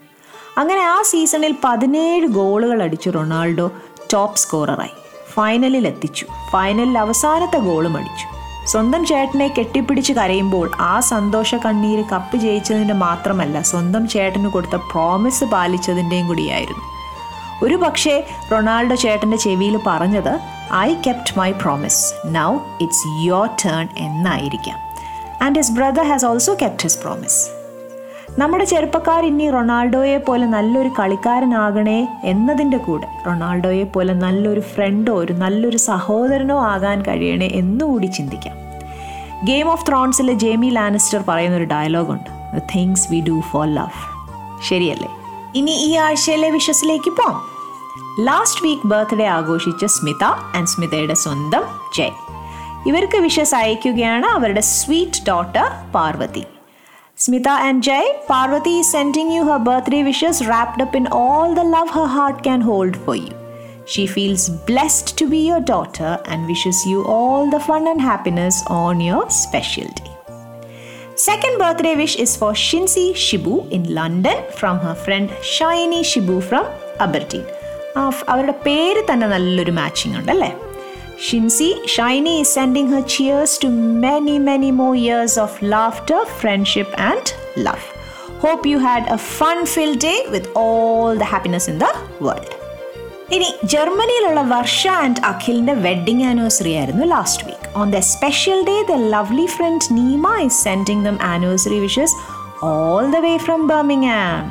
അങ്ങനെ ആ സീസണിൽ പതിനേഴ് ഗോളുകൾ അടിച്ച് റൊണാൾഡോ ടോപ്പ് സ്കോററായി ഫൈനലിൽ എത്തിച്ചു. ഫൈനലിൽ അവസാനത്തെ ഗോളും അടിച്ചു. സ്വന്തം ചേട്ടനെ കെട്ടിപ്പിടിച്ച് കരയുമ്പോൾ ആ സന്തോഷ കണ്ണീര് കപ്പ് ജയിച്ചതിന്റെ മാത്രമല്ല സ്വന്തം ചേട്ടന് കൊടുത്ത പ്രോമിസ് പാലിച്ചതിന്റെയും കൂടിയായിരുന്നു. ഒരു പക്ഷേ റൊണാൾഡോ ചേട്ടന്റെ ചെവിയിൽ പറഞ്ഞത് I kept my promise now it's your turn എന്നായിരിക്കാം. And his brother has also kept his promise നമ്മുടെ ചെറുപ്പക്കാർ ഇനി റൊണാൾഡോയെ പോലെ നല്ലൊരു കളിക്കാരനാകണേ എന്നതിന്റെ കൂടെ റൊണാൾഡോയെ പോലെ നല്ലൊരു ഫ്രണ്ടോ ഒരു നല്ലൊരു സഹോദരനോ ആകാൻ കഴിയണേ എന്നുകൂടി ചിന്തിക്കാം. ഗെയിം ഓഫ് ത്രോൺസിലെ ജേമി ലാനിസ്റ്റർ പറയുന്നൊരു ഡയലോഗുണ്ട് the things we do for love ശരിയല്ലേ? ഇനി ഈ ആഴ്ചയിലെ വിഷസിലേക്ക് പോം ലാസ്റ്റ് വീക്ക് ബർത്ത്ഡേ ആഘോഷിച്ച സ്മിത ആൻഡ് സ്മിതയുടെ സ്വന്തം ജയ്. ഇവർക്ക് വിഷസ് അയക്കുകയാണ് അവരുടെ sweet daughter Parvathi Smita and Jay, Parvati is sending you her birthday wishes wrapped up in all the love her heart can hold for you. She feels blessed to be your daughter and wishes you all the fun and happiness on your special day. Second birthday wish is for Shinsi Shibu in London from her friend Shiny Shibu from Aberdeen. അവരുടെ പേര് തന്നെ നല്ലൊരു മാച്ചിങ് ഉണ്ട് അല്ലേ Shincy Shiny is sending her cheers to many many more years of laughter friendship and love hope you had a fun filled day with all the happiness in the world ഇനി ജർമ്മനിയിലുള്ള വർഷ ആൻഡ് അഖിലിന്റെ വെഡിങ് ആനിവേഴ്സറി ആയിരുന്നു last week on the special day the lovely friend Neema is sending them anniversary wishes all the way from Birmingham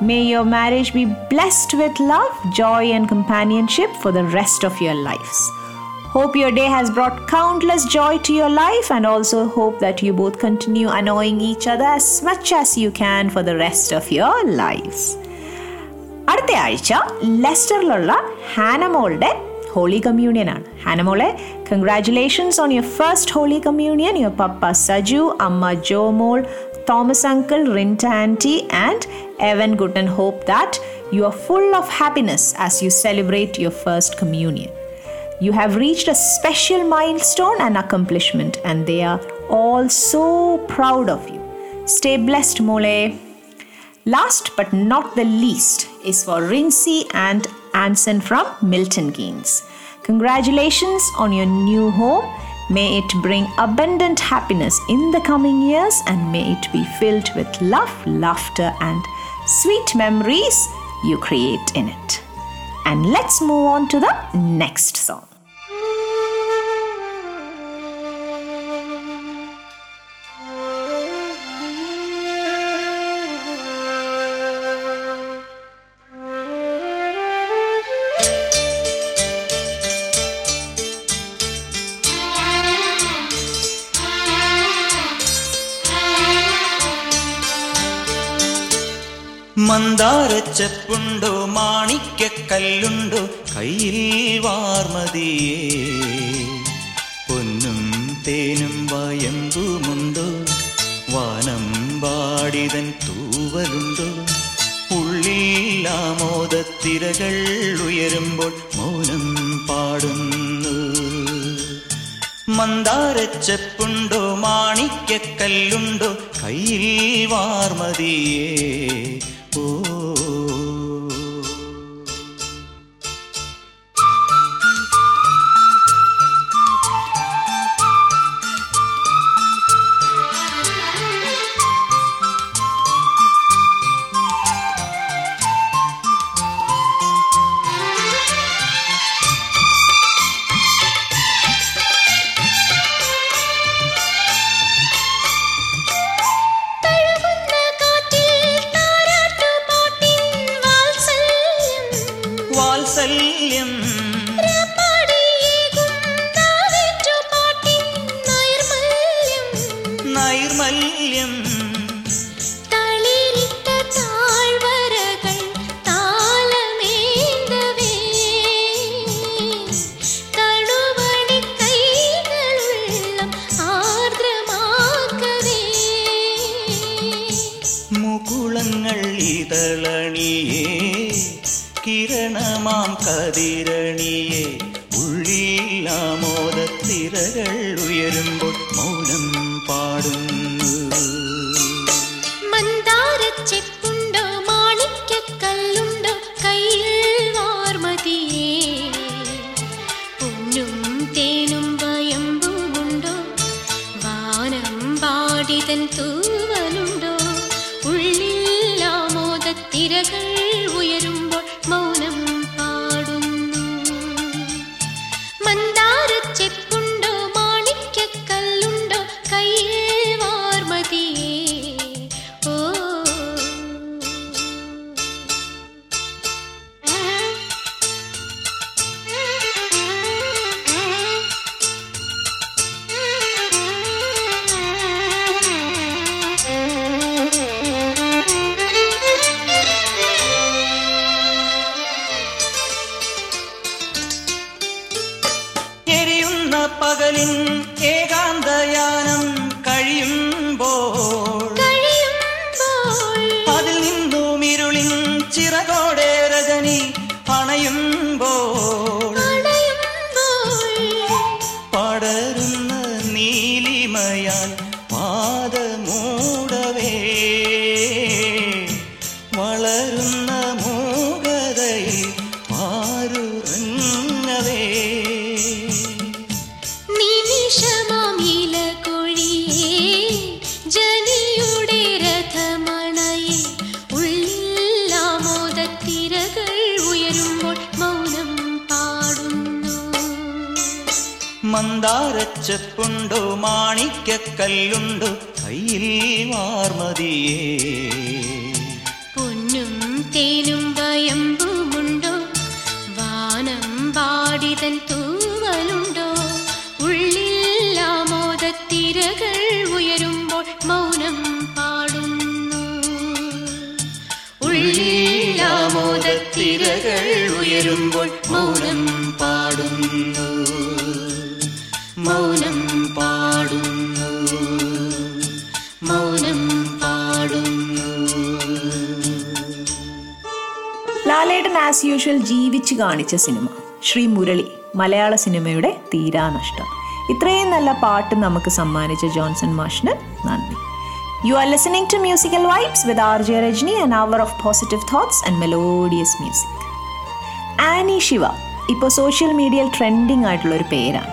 May your marriage be blessed with love, joy, and companionship for the rest of your lives. Hope your day has brought countless joy to your life, and also hope that you both continue annoying each other as much as you can for the rest of your lives. അടുത്ത ആഴ്ച ലെസ്റ്ററിലുള്ള ഹാനമോളുടെ ഹോളി കമ്മ്യൂണിയൻ ആണ്. ഹാനമോളെ congratulations on your first holy communion your papa Saju അമ്മ Jomol Thomas uncle Rinta aunty and Evan good and hope that you are full of happiness as you celebrate your first communion You have reached a special milestone and accomplishment, and they are all so proud of you. Stay blessed, Mole. Last but not the least is for Rincy and Anson from Milton Keynes. Congratulations on your new home. May it bring abundant happiness in the coming years and may it be filled with love, laughter, and sweet memories you create in it. And let's move on to the next song. മന്ദാരച്ചെപ്പുണ്ടോ മാണിക്കല്ലുണ്ടോ കയ്യിൽ വാർമതിയേ. പൊന്നും തേനും വയമ്പുമുണ്ടോ? വാനം പാടിതൻ തൂവലുണ്ടോ? ഉള്ളിൽ ഉയരുമ്പോൾ മൗനം പാടുന്നു. മന്ദാരച്ചെപ്പുണ്ടോ മാണിക്കല്ലുണ്ടോ കയ്യിൽ വാർമതിയേ. തൂവലുണ്ടോ ഉള്ളിൽ കാണിച്ച സിനിമ. ശ്രീ മുരളി മലയാള സിനിമയുടെ തീരാനഷ്ടം ഇത്രയും നല്ല പാട്ട് നമുക്ക് സമ്മാനിച്ച ജോൺസൺ മാഷിന് നന്ദി. You are listening to musical vibes with R J Rajani an hour of positive thoughts and melodious music Annie Siva ഇപ്പോൾ സോഷ്യൽ മീഡിയയിൽ ട്രെൻഡിങ് ആയിട്ടുള്ള ഒരു പേരാണ്.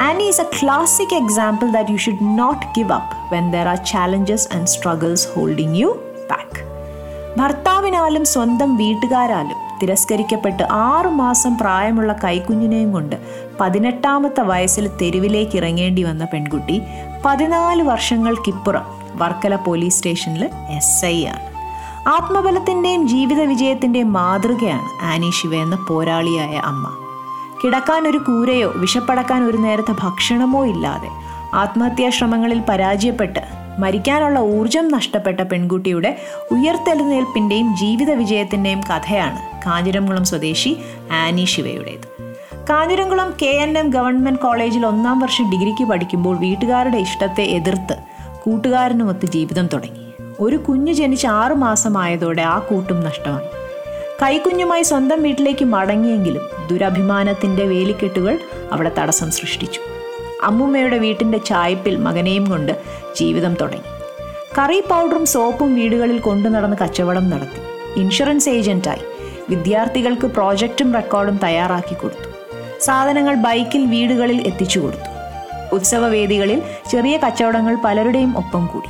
Annie is a classic example that you should not give up when there are challenges and struggles holding you back ഭർത്താവിനാലും സ്വന്തം വീട്ടുകാരാലും തിരസ്കരിക്കപ്പെട്ട് ആറുമാസം പ്രായമുള്ള കൈക്കുഞ്ഞിനെയും കൊണ്ട് പതിനെട്ടാമത്തെ വയസ്സിൽ തെരുവിലേക്ക് ഇറങ്ങേണ്ടി വന്ന പെൺകുട്ടി പതിനാല് വർഷങ്ങൾക്കിപ്പുറം വർക്കല പോലീസ് സ്റ്റേഷനിൽ എസ് ഐ ആണ്. ആത്മബലത്തിന്റെയും ജീവിത വിജയത്തിന്റെയും മാതൃകയാണ് ആനി ശിവ എന്ന പോരാളിയായ അമ്മ. കിടക്കാൻ ഒരു കൂരയോ വിഷപ്പടക്കാൻ ഒരു നേരത്തെ ഭക്ഷണമോ ഇല്ലാതെ ആത്മഹത്യാ ശ്രമങ്ങളിൽ പരാജയപ്പെട്ട് മരിക്കാനുള്ള ഊർജം നഷ്ടപ്പെട്ട പെൺകുട്ടിയുടെ ഉയർത്തെഴുന്നേൽപ്പിന്റെയും ജീവിത വിജയത്തിന്റെയും കഥയാണ് കാഞ്ഞിരംകുളം സ്വദേശി Annie ശിവയുടേത്. Kanjiramkulam K N M government കോളേജിൽ ഒന്നാം വർഷം ഡിഗ്രിക്ക് പഠിക്കുമ്പോൾ വീട്ടുകാരുടെ ഇഷ്ടത്തെ എതിർത്ത് കൂട്ടുകാരനുമൊത്ത് ജീവിതം തുടങ്ങി. ഒരു കുഞ്ഞു ജനിച്ച് ആറു മാസമായതോടെ ആ കൂട്ടും നഷ്ടമായി. കൈക്കുഞ്ഞുമായി സ്വന്തം വീട്ടിലേക്ക് മടങ്ങിയെങ്കിലും ദുരഭിമാനത്തിന്റെ വേലിക്കെട്ടുകൾ അവിടെ തടസ്സം സൃഷ്ടിച്ചു. അമ്മുമ്മയുടെ വീട്ടിന്റെ ചായപ്പിൽ മകനെയും കൊണ്ട് ജീവിതം തുടങ്ങി. കറി പൗഡറും സോപ്പും വീടുകളിൽ കൊണ്ടു നടന്ന് കച്ചവടം നടത്തി. ഇൻഷുറൻസ് ഏജന്റായി. വിദ്യാർത്ഥികൾക്ക് പ്രോജക്റ്റും റെക്കോർഡും തയ്യാറാക്കി കൊടുത്തു. സാധനങ്ങൾ ബൈക്കിൽ വീടുകളിൽ എത്തിച്ചു കൊടുത്തു. ഉത്സവവേദികളിൽ ചെറിയ കച്ചവടങ്ങൾ പലരുടെയും ഒപ്പം കൂടി.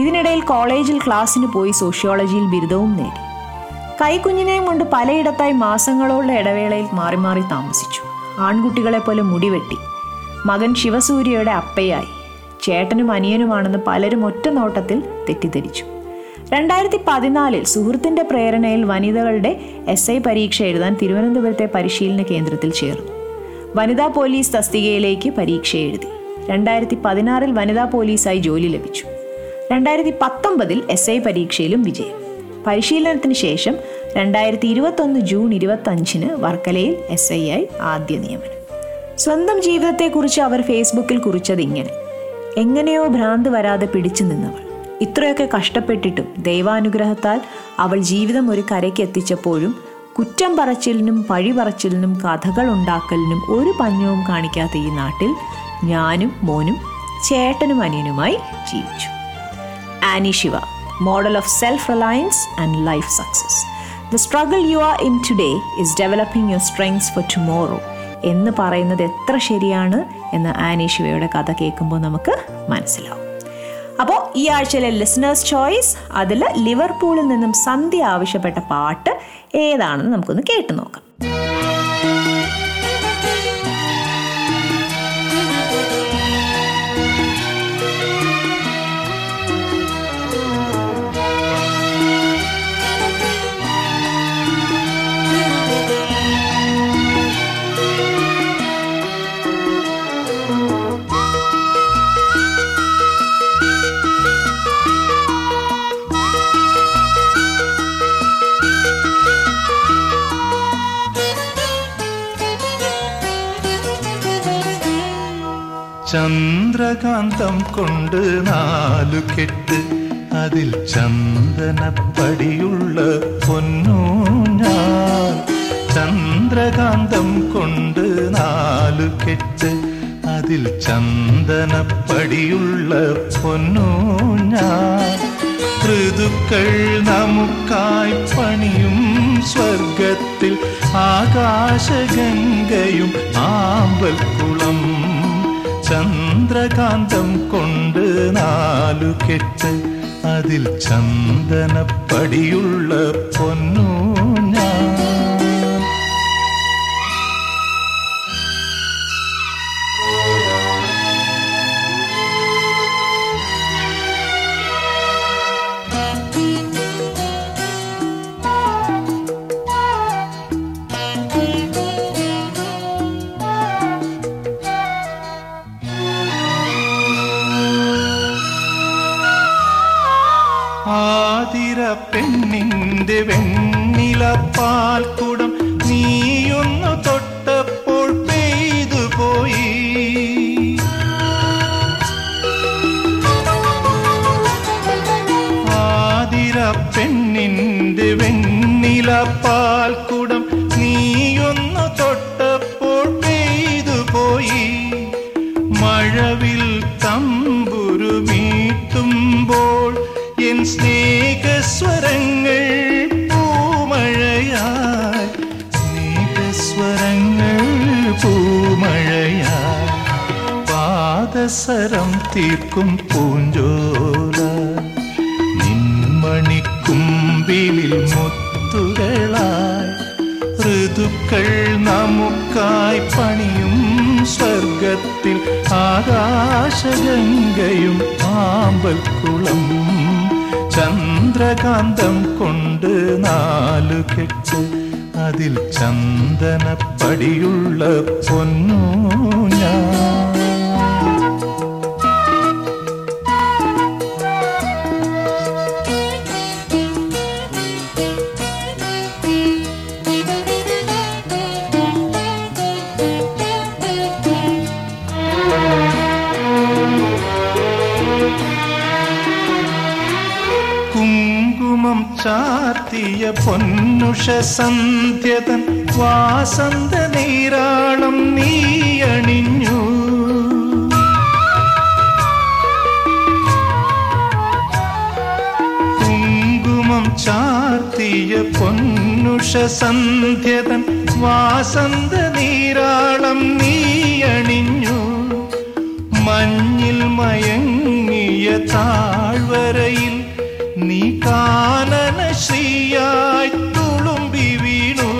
ഇതിനിടയിൽ കോളേജിൽ ക്ലാസ്സിന് പോയി സോഷ്യോളജിയിൽ ബിരുദവും നേടി. കൈക്കുഞ്ഞിനെയും കൊണ്ട് പലയിടത്തായി മാസങ്ങളോളം ഇടവേളയിൽ മാറി മാറി താമസിച്ചു. ആൺകുട്ടികളെപ്പോലെ മുടിവെട്ടി മകൻ ശിവസൂര്യയുടെ അപ്പയായി. ചേട്ടനും അനിയനുമാണെന്ന് പലരും ഒറ്റ നോട്ടത്തിൽ തെറ്റിദ്ധരിച്ചു. രണ്ടായിരത്തി പതിനാലിൽ സുഹൃത്തിന്റെ പ്രേരണയിൽ വനിതകളുടെ എസ് ഐ പരീക്ഷ എഴുതാൻ തിരുവനന്തപുരത്തെ പരിശീലന കേന്ദ്രത്തിൽ ചേർന്നു. വനിതാ പോലീസ് തസ്തികയിലേക്ക് പരീക്ഷ എഴുതി. രണ്ടായിരത്തി പതിനാറിൽ വനിതാ പോലീസായി ജോലി ലഭിച്ചു. രണ്ടായിരത്തി പത്തൊമ്പതിൽ എസ് ഐ പരീക്ഷയിലും വിജയം. പരിശീലനത്തിന് ശേഷം രണ്ടായിരത്തി ഇരുപത്തൊന്ന് ജൂൺ ഇരുപത്തഞ്ചിന് വർക്കലയിൽ എസ് ഐ ആയി ആദ്യ നിയമനം. സ്വന്തം ജീവിതത്തെക്കുറിച്ച് അവർ ഫേസ്ബുക്കിൽ കുറിച്ചത് ഇങ്ങനെ. എങ്ങനെയോ ഭ്രാന്ത് വരാതെ പിടിച്ചു നിന്നവൾ. ഇത്രയൊക്കെ കഷ്ടപ്പെട്ടിട്ടും ദൈവാനുഗ്രഹത്താൽ അവൾ ജീവിതം ഒരു കരയ്ക്ക് എത്തിച്ചപ്പോഴും കുറ്റം പറച്ചിലിനും പഴി പറച്ചിലിനും കഥകൾ ഉണ്ടാക്കലിനും ഒരു പഞ്ഞവും കാണിക്കാത്ത ഈ നാട്ടിൽ ഞാനും മോനും ചേട്ടനും അനിയനുമായി ജീവിച്ചു. Annie Siva model of self reliance and life success. The struggle you are in today is developing your strengths for tomorrow. എന്ന് പറയുന്നത് എത്ര ശരിയാണ് എന്ന് ആനി ശിവയുടെ കഥ കേൾക്കുമ്പോൾ നമുക്ക് മനസ്സിലാവും. അപ്പോൾ ഈ ആഴ്ചയിലെ ലിസണേഴ്സ് ചോയ്സ് അതിൽ ലിവർപൂളിൽ നിന്നും സന്ധ്യ ആവശ്യപ്പെട്ട പാട്ട് ഏതാണെന്ന് നമുക്കൊന്ന് കേട്ടു നോക്കാം. ചന്ദ്രകാന്തം കൊണ്ട് നാലു കെട്ട് അതിൽ ചന്ദനപ്പടിയുള്ള ഞാൻ. ചന്ദ്രകാന്തം കൊണ്ട് നാലു കെട്ട് അതിൽ ചന്ദനപ്പടിയുള്ള ഞാൻ. ഋതുക്കൾ നമുക്കായി പണിയും സ്വർഗത്തിൽ ആകാശഗംഗയും ആമ്പൽക്കുളം ചന്ദ്രകാന്തം കൊണ്ട് നാലു കെട്ട് അതിൽ ചന്ദനപ്പടിയുള്ള പൊന്നൂഞ്ഞാൽ സന്ധ്യതൻ വാസന്ത നീരാളം നീയണിഞ്ഞു. മഞ്ഞിൽ മയങ്ങിയ താഴ്വരയിൽ നീ കാനന ശ്രീയായി തുളുമ്പി വീണു.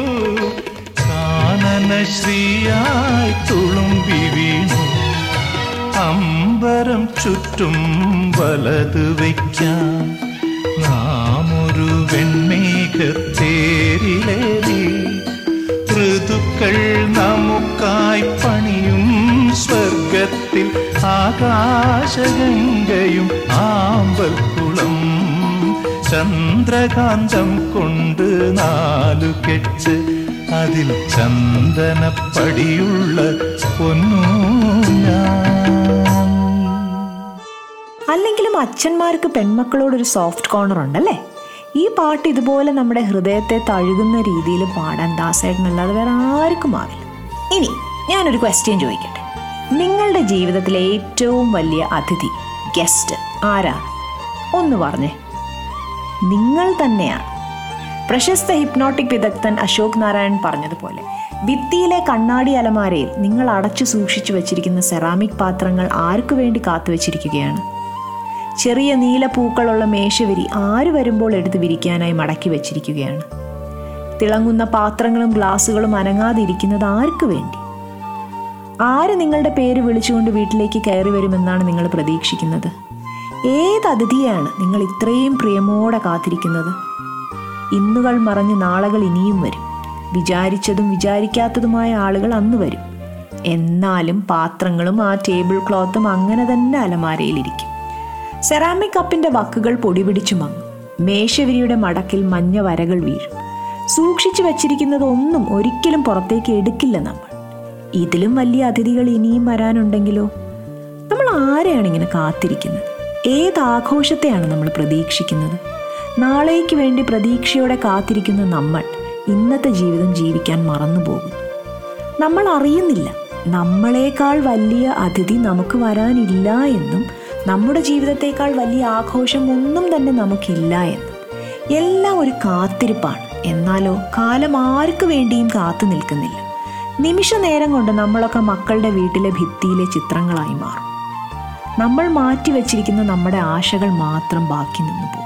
കാനന ശ്രീയായി തുളുമ്പി വീണു. അമ്പരം ചുറ്റും വലത് വയ്ക്കാൻ ആകാശഗംഗയും ആമ്പൽക്കുളം ചന്ദ്രകാന്തം കൊണ്ട് നാലു കെട്ട് അതിൽ ചന്ദനപ്പടിയുള്ള അല്ലെങ്കിലും അച്ഛന്മാർക്ക് പെൺമക്കളോടൊരു സോഫ്റ്റ് കോർണർ ഉണ്ടല്ലേ? ഈ പാട്ട് ഇതുപോലെ നമ്മുടെ ഹൃദയത്തെ തഴുകുന്ന രീതിയിൽ പാടാൻ ദാസേട്ടനല്ലാതെ വേറെ ആർക്കും ആവില്ല. ഇനി ഞാനൊരു ക്വസ്റ്റ്യൻ ചോദിക്കട്ടെ. നിങ്ങളുടെ ജീവിതത്തിലെ ഏറ്റവും വലിയ അതിഥി ഗസ്റ്റ് ആരാ ഒന്ന് പറഞ്ഞേ. നിങ്ങൾ തന്നെയാണ്. പ്രശസ്ത ഹിപ്നോട്ടിക് വിദഗ്ധൻ അശോക് നാരായൺ പറഞ്ഞതുപോലെ ഭിത്തിയിലെ കണ്ണാടി അലമാരയിൽ നിങ്ങൾ അടച്ചു സൂക്ഷിച്ചു വച്ചിരിക്കുന്ന സെറാമിക് പാത്രങ്ങൾ ആർക്കു വേണ്ടി കാത്തുവച്ചിരിക്കുകയാണ് ചെറിയ നീല പൂക്കളുള്ള മേശവരി ആര് വരുമ്പോൾ എടുത്ത് വിരിക്കാനായി മടക്കി വച്ചിരിക്കുകയാണ്? തിളങ്ങുന്ന പാത്രങ്ങളും ഗ്ലാസുകളും അനങ്ങാതിരിക്കുന്നത് ആർക്കു വേണ്ടി? ആര് നിങ്ങളുടെ പേര് വിളിച്ചുകൊണ്ട് വീട്ടിലേക്ക് കയറി വരുമെന്നാണ് നിങ്ങൾ പ്രതീക്ഷിക്കുന്നത്? ഏത് അതിഥിയാണ് നിങ്ങൾ ഇത്രയും പ്രിയമോടെ കാത്തിരിക്കുന്നത്? ഇന്നുകൾ മറഞ്ഞ് നാളകൾ ഇനിയും വരും. വിചാരിച്ചതും വിചാരിക്കാത്തതുമായ ആളുകൾ അന്ന് വരും. എന്നാലും പാത്രങ്ങളും ആ ടേബിൾ ക്ലോത്തും അങ്ങനെ തന്നെ അലമാരയിലിരിക്കും. സെറാമിക് കപ്പിന്റെ വക്കുകൾ പൊടിപിടിച്ചു മങ്ങും. മേശവിരിയുടെ മടക്കിൽ മഞ്ഞ വരകൾ വീഴും. സൂക്ഷിച്ചു വച്ചിരിക്കുന്നത് ഒന്നും ഒരിക്കലും പുറത്തേക്ക് എടുക്കില്ല നമ്മൾ. ഇതിലും വലിയ അതിഥികൾ ഇനിയും വരാനുണ്ടെങ്കിലോ? നമ്മൾ ആരെയാണ് ഇങ്ങനെ കാത്തിരിക്കുന്നത്? ഏത് ആഘോഷത്തെയാണ് നമ്മൾ പ്രതീക്ഷിക്കുന്നത്? നാളേക്ക് വേണ്ടി പ്രതീക്ഷയോടെ കാത്തിരിക്കുന്ന നമ്മൾ ഇന്നത്തെ ജീവിതം ജീവിക്കാൻ മറന്നുപോകുന്നു. നമ്മൾ അറിയുന്നില്ല നമ്മളെക്കാൾ വലിയ അതിഥി നമുക്ക് വരാനില്ല എന്നും നമ്മുടെ ജീവിതത്തേക്കാൾ വലിയ ആഘോഷം ഒന്നും തന്നെ നമുക്കില്ല എന്നും. എല്ലാം ഒരു കാത്തിരിപ്പാണ്. എന്നാലോ കാലം ആർക്കു വേണ്ടിയും കാത്തു നിൽക്കുന്നില്ല. നിമിഷ നേരം കൊണ്ട് നമ്മളൊക്കെ മക്കളുടെ വീട്ടിലെ ഭിത്തിയിലെ ചിത്രങ്ങളായി മാറും. നമ്മൾ മാറ്റി മാറ്റിവെച്ചിരിക്കുന്ന നമ്മുടെ ആശകൾ മാത്രം ബാക്കി നിന്നു പോകും.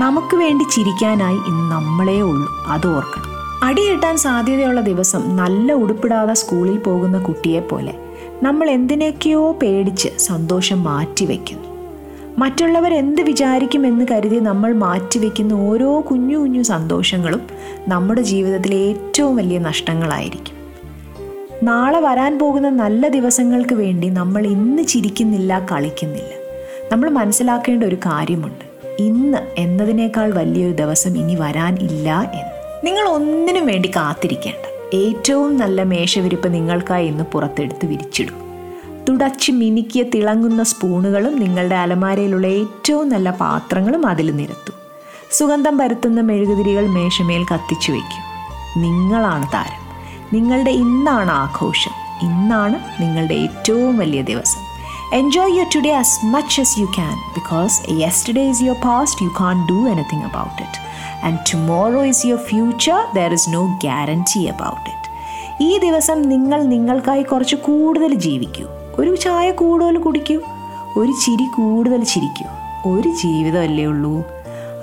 നമുക്ക് വേണ്ടി ചിരിക്കാനായി ഇന്ന് നമ്മളേ ഉള്ളൂ അത് ഓർക്കണം. അടിയെട്ടാൻ സാധ്യതയുള്ള ദിവസം നല്ല ഉടുപ്പിടാതെ സ്കൂളിൽ പോകുന്ന കുട്ടിയെ പോലെ നമ്മൾ എന്തിനൊക്കെയോ പേടിച്ച് സന്തോഷം മാറ്റിവെക്കുന്നു മറ്റുള്ളവർ എന്ത് വിചാരിക്കുമെന്ന് കരുതി നമ്മൾ മാറ്റിവെക്കുന്ന ഓരോ കുഞ്ഞു കുഞ്ഞു സന്തോഷങ്ങളും നമ്മുടെ ജീവിതത്തിലെ ഏറ്റവും വലിയ നഷ്ടങ്ങളായിരിക്കും. നാളെ വരാൻ പോകുന്ന നല്ല ദിവസങ്ങൾക്ക് വേണ്ടി നമ്മൾ ഇന്ന് ചിരിക്കുന്നില്ല കളിക്കുന്നില്ല. നമ്മൾ മനസ്സിലാക്കേണ്ട ഒരു കാര്യമുണ്ട്. ഇന്ന് എന്നതിനേക്കാൾ വലിയൊരു ദിവസം ഇനി വരാൻ ഇല്ല എന്ന്. നിങ്ങൾ ഒന്നിനും വേണ്ടി കാത്തിരിക്കേണ്ട. ഏറ്റവും നല്ല മേശവിരിപ്പ് നിങ്ങൾക്കായി ഇന്ന് പുറത്തെടുത്ത് വിരിച്ചിടും. തുടച്ച് മിനുക്കിയ തിളങ്ങുന്ന സ്പൂണുകളും നിങ്ങളുടെ അലമാരയിലുള്ള ഏറ്റവും നല്ല പാത്രങ്ങളും അതിൽ നിരത്തും. സുഗന്ധം പരത്തുന്ന മെഴുകുതിരികൾ മേശമേൽ കത്തിച്ചു വയ്ക്കും. നിങ്ങളാണ് താരം. നിങ്ങളുടെ ഇന്നാണ് ആഘോഷം. ഇന്നാണ് നിങ്ങളുടെ ഏറ്റവും വലിയ ദിവസം. Enjoy your today as much as you can because yesterday is your past you can't do anything about it and tomorrow is your future there is no guarantee about it ഈ ദിവസം നിങ്ങൾ നിങ്ങൾക്കായി കുറച്ച് കൂടുതൽ ജീവിക്കൂ. ഒരു ചായ കൂടുതൽ കുടിക്കൂ. ഒരു ചിരി കൂടുതൽ ചിരിക്കൂ. ഒരു ജീവിതമല്ലേ ഉള്ളൂ.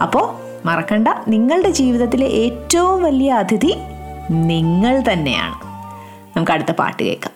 അപ്പോൾ മറക്കണ്ട. നിങ്ങളുടെ ജീവിതത്തിലെ ഏറ്റവും വലിയ അതിഥി നിങ്ങൾ തന്നെയാണ്. നമുക്ക് അടുത്ത പാട്ട് കേൾക്കാം.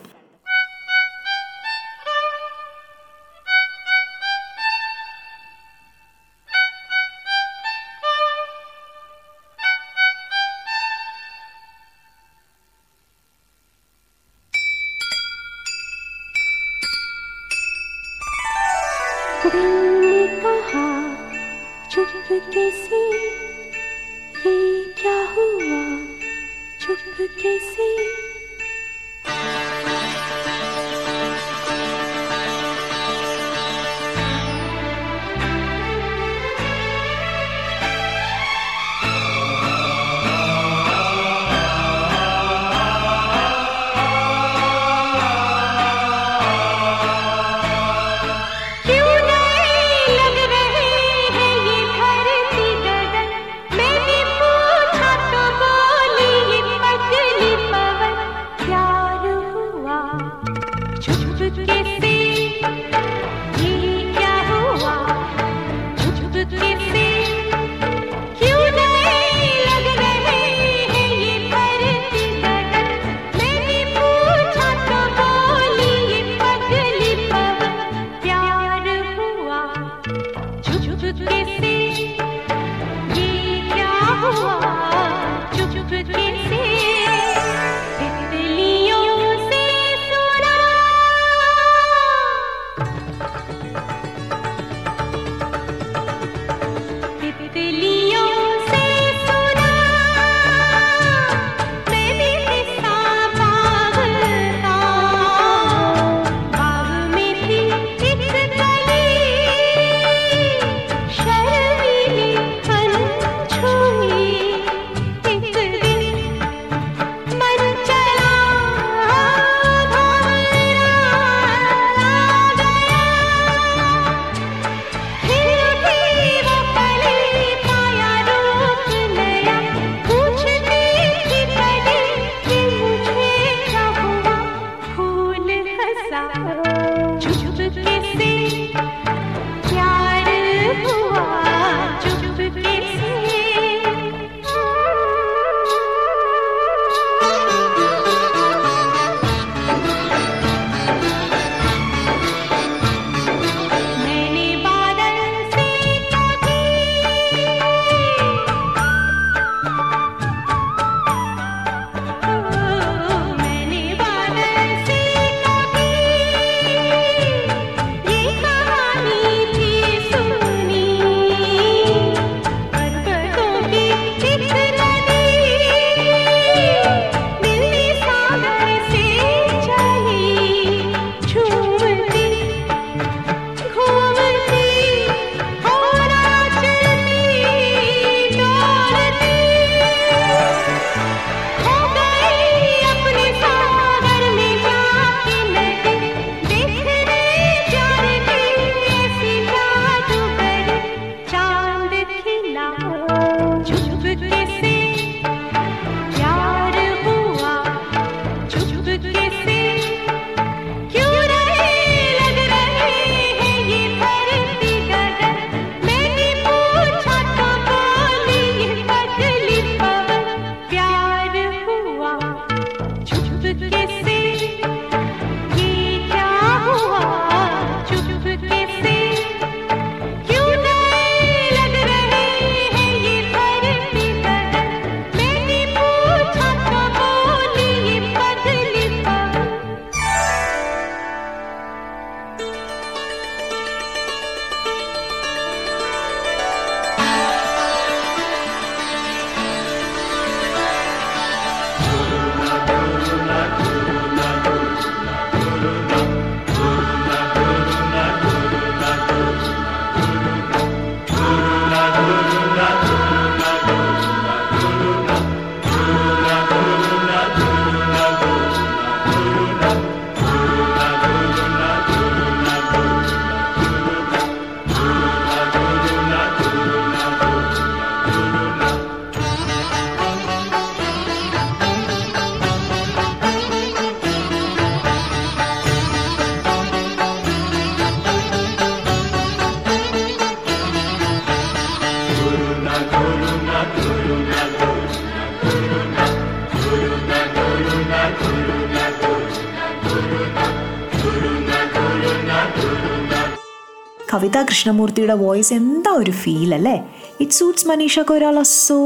കൃഷ്ണമൂർത്തിയുടെ വോയിസ് എന്താ ഒരു ഫീൽ അല്ലേ? It suits Manisha Koirala so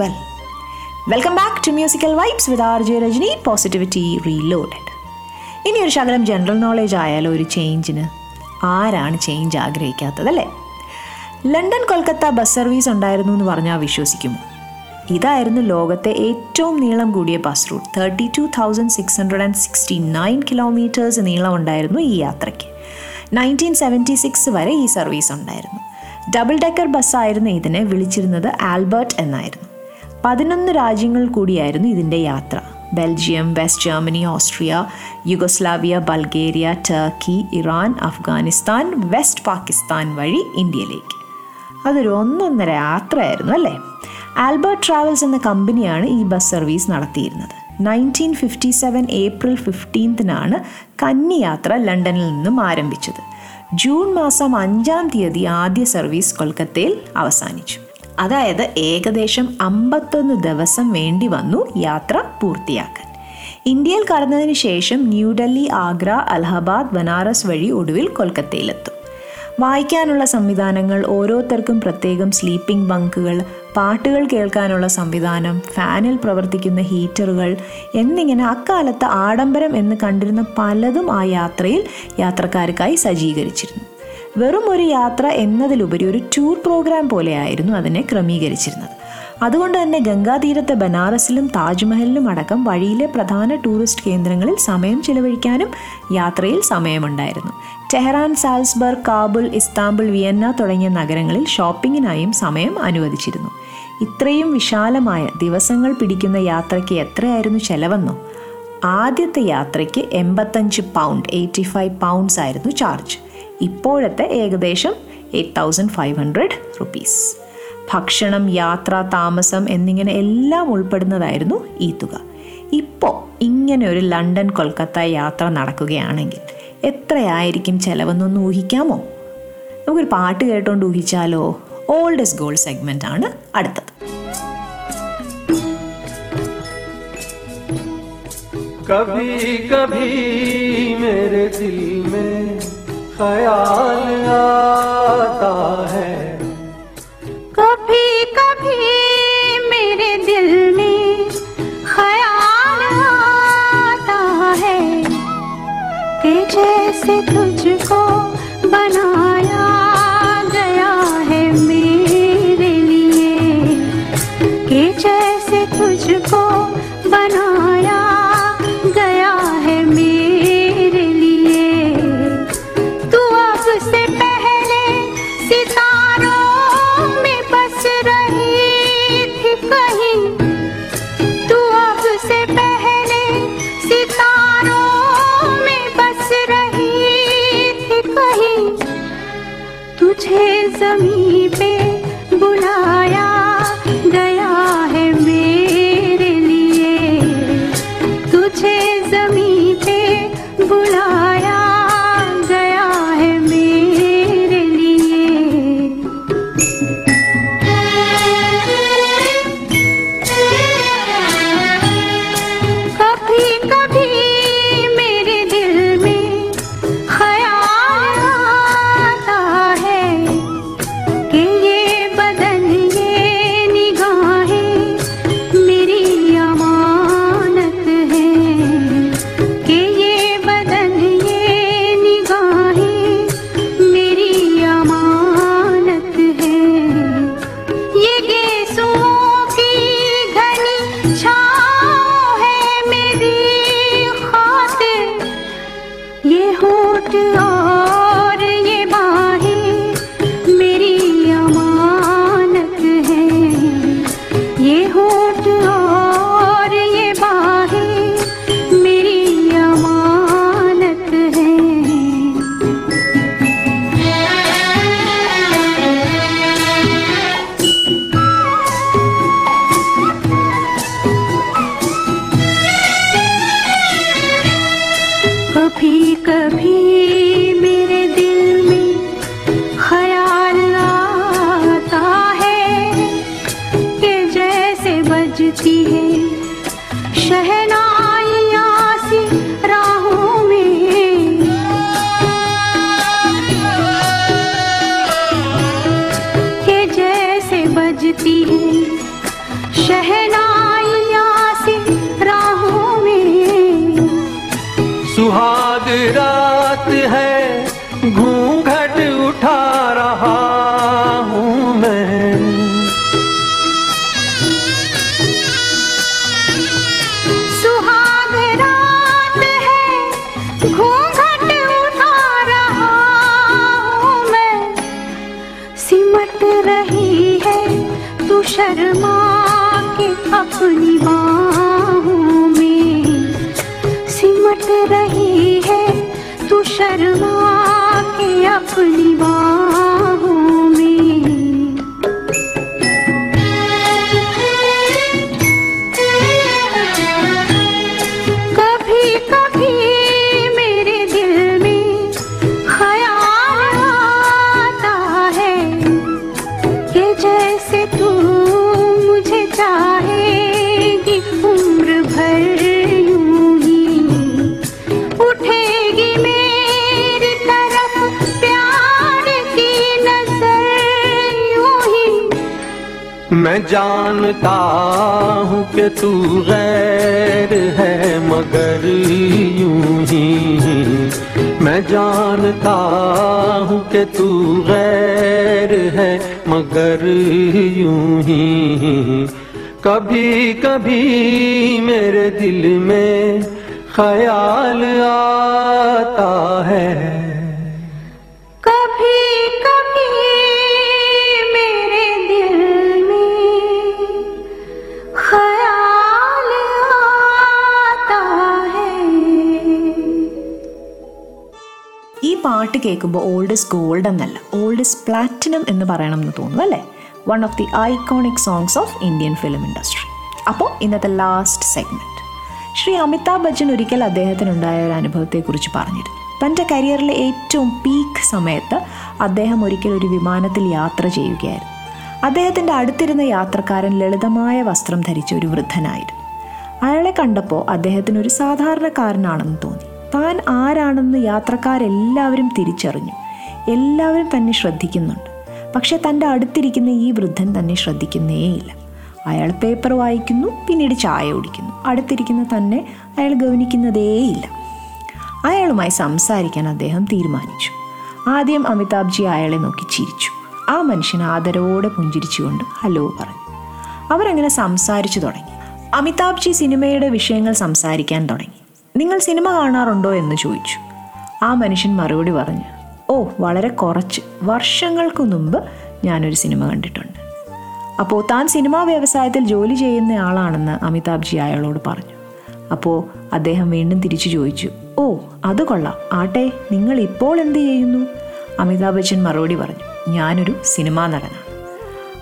well welcome back to musical vibes with R J Rajani positivity reloaded ഇനി ഒരു ശകലം ജനറൽ നോളേജ് ആയാലോ ഒരു ചേഞ്ചിന് ആരാണ് ചേഞ്ച് ആഗ്രഹിക്കാത്തത് അല്ലേ? ലണ്ടൻ കൊൽക്കത്ത ബസ് സർവീസ് ഉണ്ടായിരുന്നു എന്ന് പറഞ്ഞാൽ വിശ്വസിക്കുമോ? ഇതായിരുന്നു ലോകത്തെ ഏറ്റവും നീളം കൂടിയ bus route thirty two thousand six hundred and sixty nine kilometres നീളം ഉണ്ടായിരുന്നു ഈ യാത്രയ്ക്ക്. നയന്റീൻ സെവന്റി സിക്സ് വരെ ഈ സർവീസ് ഉണ്ടായിരുന്നു. ഡബിൾ ഡെക്കർ ബസ്സായിരുന്നു ഇതിനെ വിളിച്ചിരുന്നത് ആൽബർട്ട് എന്നായിരുന്നു. പതിനൊന്ന് രാജ്യങ്ങൾ കൂടിയായിരുന്നു ഇതിന്റെ യാത്ര. Belgium West Germany Austria Yugoslavia Bulgaria Turkey Iran Afghanistan West Pakistan വഴി ഇന്ത്യയിലേക്ക്. അതൊരു ഒന്നൊന്നര യാത്രയായിരുന്നു അല്ലേ? ആൽബർട്ട് ട്രാവൽസ് എന്ന കമ്പനിയാണ് ഈ ബസ് സർവീസ് നടത്തിയിരുന്നത്. നയന്റീൻ ഫിഫ്റ്റി സെവൻ ഏപ്രിൽ ഫിഫ്റ്റീൻത്തിനാണ് കന്നി യാത്ര ലണ്ടനിൽ നിന്നും ആരംഭിച്ചത്. ജൂൺ മാസം അഞ്ചാം തീയതി ആദ്യ സർവീസ് കൊൽക്കത്തയിൽ അവസാനിച്ചു. അതായത് ഏകദേശം അമ്പത്തൊന്ന് ദിവസം വേണ്ടി വന്നു യാത്ര പൂർത്തിയാക്കാൻ. ഇന്ത്യയിൽ കടന്നതിന് ശേഷം ന്യൂഡൽഹി ആഗ്ര അലഹബാദ് ബനാറസ് വഴി ഒടുവിൽ കൊൽക്കത്തയിലെത്തും. വായിക്കാനുള്ള സംവിധാനങ്ങൾ ഓരോരുത്തർക്കും പ്രത്യേകം സ്ലീപ്പിംഗ് ബങ്കുകൾ പാട്ടുകൾ കേൾക്കാനുള്ള സംവിധാനം ഫാനിൽ പ്രവർത്തിക്കുന്ന ഹീറ്ററുകൾ എന്നിങ്ങനെ അക്കാലത്ത് ആഡംബരം എന്ന് കണ്ടിരുന്ന പലതും ആ യാത്രയിൽ യാത്രക്കാർക്കായി സജ്ജീകരിച്ചിരുന്നു. വെറും ഒരു യാത്ര എന്നതിലുപരി ഒരു ടൂർ പ്രോഗ്രാം പോലെയായിരുന്നു അതിനെ ക്രമീകരിച്ചിരുന്നത്. അതുകൊണ്ട് തന്നെ ഗംഗാതീരത്തെ ബനാറസിലും താജ്മഹലിലും അടക്കം വഴിയിലെ പ്രധാന ടൂറിസ്റ്റ് കേന്ദ്രങ്ങളിൽ സമയം ചിലവഴിക്കാനും യാത്രയിൽ സമയമുണ്ടായിരുന്നു. Tehran Salzburg Kabul Istanbul Vienna തുടങ്ങിയ നഗരങ്ങളിൽ ഷോപ്പിങ്ങിനായും സമയം അനുവദിച്ചിരുന്നു. ഇത്രയും വിശാലമായ ദിവസങ്ങൾ പിടിക്കുന്ന യാത്രയ്ക്ക് എത്രയായിരുന്നു ചെലവെന്നോ? ആദ്യത്തെ യാത്രയ്ക്ക് എൺപത്തഞ്ച് പൗണ്ട് എയ്റ്റി ഫൈവ് പൗണ്ട്സ് ആയിരുന്നു ചാർജ് ഇപ്പോഴത്തെ ഏകദേശം eight thousand five hundred rupees ഭക്ഷണം യാത്ര താമസം എന്നിങ്ങനെ എല്ലാം ഉൾപ്പെടുന്നതായിരുന്നു ഈ തുക ഇപ്പോൾ ഇങ്ങനെ ഒരു ലണ്ടൻ കൊൽക്കത്ത യാത്ര നടക്കുകയാണെങ്കിൽ എത്രയായിരിക്കും ചെലവെന്നൊന്ന് ഊഹിക്കാമോ നമുക്കൊരു പാട്ട് കേട്ടോണ്ട് ഊഹിച്ചാലോ ഓൾഡസ്റ്റ് ഗോൾ സെഗ്മെൻ്റ് ആണ് അടുത്തത് कभी कभी मेरे दिल में ख्याल आता है کبھی میرے دل میں خیال آتا ہے کہ جیسے تجھ کو بنایا a. شرما کے اپنی باہوں میں سمٹ رہی ہے تو شرما کے اپنی باہوں جانتا ہوں کہ تو غیر ہے مگر یوں ہی۔ میں جانتا ہوں کہ تو غیر ہے مگر یوں ہی۔ کبھی کبھی میرے دل میں خیال آتا ہے കേൾക്കുമ്പോൾ ഓൾഡ് ഗോൾഡ് എന്നല്ല ഓൾഡ് ഇസ് പ്ലാറ്റിനം എന്ന് പറയണം എന്ന് തോന്നുന്നു അല്ലേ? One of the iconic songs of Indian film industry അപ്പോൾ ഇന്നത്തെ ലാസ്റ്റ് സെഗ്മെന്റ് ശ്രീ അമിതാഭ് ബച്ചൻ ഒരിക്കൽ അദ്ദേഹത്തിനുണ്ടായ ഒരു അനുഭവത്തെക്കുറിച്ച് പറഞ്ഞിരുന്നു. തന്റെ കരിയറിലെ ഏറ്റവും പീക്ക് സമയത്ത് അദ്ദേഹം ഒരിക്കൽ ഒരു വിമാനത്തിൽ യാത്ര ചെയ്യുകയായിരുന്നു. അദ്ദേഹത്തിന്റെ അടുത്തിരുന്ന യാത്രക്കാരൻ ലളിതമായ വസ്ത്രം ധരിച്ച ഒരു വൃദ്ധനായിരുന്നു. അയാളെ കണ്ടപ്പോൾ അദ്ദേഹത്തിന് ഒരു സാധാരണക്കാരനാണെന്ന് തോന്നി. താൻ ആരാണെന്ന് യാത്രക്കാരെല്ലാവരും തിരിച്ചറിഞ്ഞു. എല്ലാവരും തന്നെ ശ്രദ്ധിക്കുന്നുണ്ട്. പക്ഷെ തന്റെ അടുത്തിരിക്കുന്ന ഈ വൃദ്ധൻ തന്നെ ശ്രദ്ധിക്കുന്നേയില്ല. അയാൾ പേപ്പർ വായിക്കുന്നു പിന്നീട് ചായ കുടിക്കുന്നു. അടുത്തിരിക്കുന്ന തന്നെ അയാൾ ഗവനിക്കുന്നതേയില്ല. അയാളുമായി സംസാരിക്കാൻ അദ്ദേഹം തീരുമാനിച്ചു. ആദ്യം അമിതാഭ്ജി അയാളെ നോക്കി ചിരിച്ചു. ആ മനുഷ്യൻ ആദരവോടെ പുഞ്ചിരിച്ചുകൊണ്ട് ഹലോ പറഞ്ഞു. അവരങ്ങനെ സംസാരിച്ചു തുടങ്ങി. അമിതാഭ്ജി സിനിമയുടെ വിഷയങ്ങൾ സംസാരിക്കാൻ തുടങ്ങി. നിങ്ങൾ സിനിമ കാണാറുണ്ടോ എന്ന് ചോദിച്ചു. ആ മനുഷ്യൻ മറുപടി പറഞ്ഞു ഓ വളരെ കുറച്ച്. വർഷങ്ങൾക്ക് മുമ്പ് ഞാനൊരു സിനിമ കണ്ടിട്ടുണ്ട്. അപ്പോൾ താൻ സിനിമാ വ്യവസായത്തിൽ ജോലി ചെയ്യുന്ന ആളാണെന്ന് അമിതാഭ് ജി അയാളോട് പറഞ്ഞു. അപ്പോൾ അദ്ദേഹം വീണ്ടും തിരിച്ചു ചോദിച്ചു ഓ അത് കൊള്ളാം. ആട്ടെ നിങ്ങൾ ഇപ്പോൾ എന്ത് ചെയ്യുന്നു? അമിതാഭ് ബച്ചൻ മറുപടി പറഞ്ഞു ഞാനൊരു സിനിമാ നടനാണ്.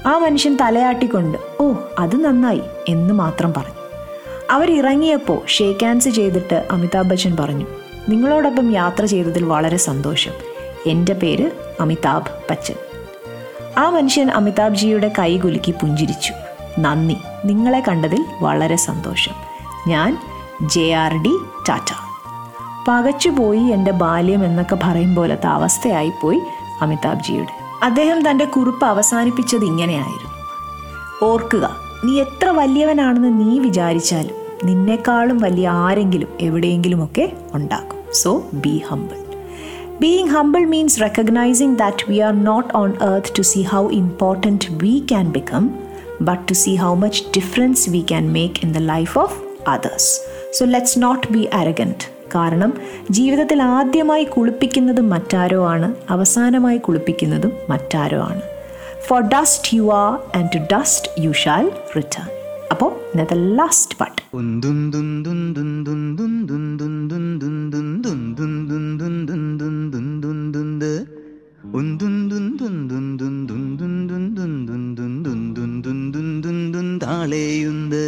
ആ മനുഷ്യൻ തലയാട്ടിക്കൊണ്ട് ഓ അത് നന്നായി എന്ന് മാത്രം പറഞ്ഞു. അവരിറങ്ങിയപ്പോൾ ഷേക്ക് ഹാൻഡ്സ് ചെയ്തിട്ട് അമിതാഭ് ബച്ചൻ പറഞ്ഞു നിങ്ങളോടൊപ്പം യാത്ര ചെയ്തതിൽ വളരെ സന്തോഷം. എന്റെ പേര് അമിതാഭ് ബച്ചൻ. ആ മനുഷ്യൻ അമിതാഭ് ജിയുടെ കൈ കുലുക്കി പുഞ്ചിരിച്ചു. നന്ദി നിങ്ങളെ കണ്ടതിൽ വളരെ സന്തോഷം. ഞാൻ ജെ ആർ ഡി ടാറ്റ. പകച്ചുപോയി എന്റെ ബാല്യം എന്നൊക്കെ പറയും പോലത്തെ അവസ്ഥയായിപ്പോയി അമിതാഭ് ജിയുടെ അദ്ദേഹം തന്റെ കുറിപ്പ് അവസാനിപ്പിച്ചത് ഇങ്ങനെയായിരുന്നു. ഓർക്കുക നീ എത്ര വലിയവനാണെന്ന് നീ വിചാരിച്ചാലും നിന്നെക്കാളും വലിയ ആരെങ്കിലും എവിടെയെങ്കിലുമൊക്കെ ഉണ്ടാകും. So be humble being humble means recognising that we are not on earth to see how important we can become but to see how much difference we can make in the life of others so let's not be arrogant കാരണം ജീവിതത്തിൽ ആദ്യമായി കുളിപ്പിക്കുന്നതും മറ്റാരോ ആണ് അവസാനമായി കുളിപ്പിക്കുന്നതും മറ്റാരോ ആണ്. For dust you are and to dust you shall return അപ്പോൾ ഇന്നത്തെ ലാസ്റ്റ് പാട്ട് താളെയുണ്ട്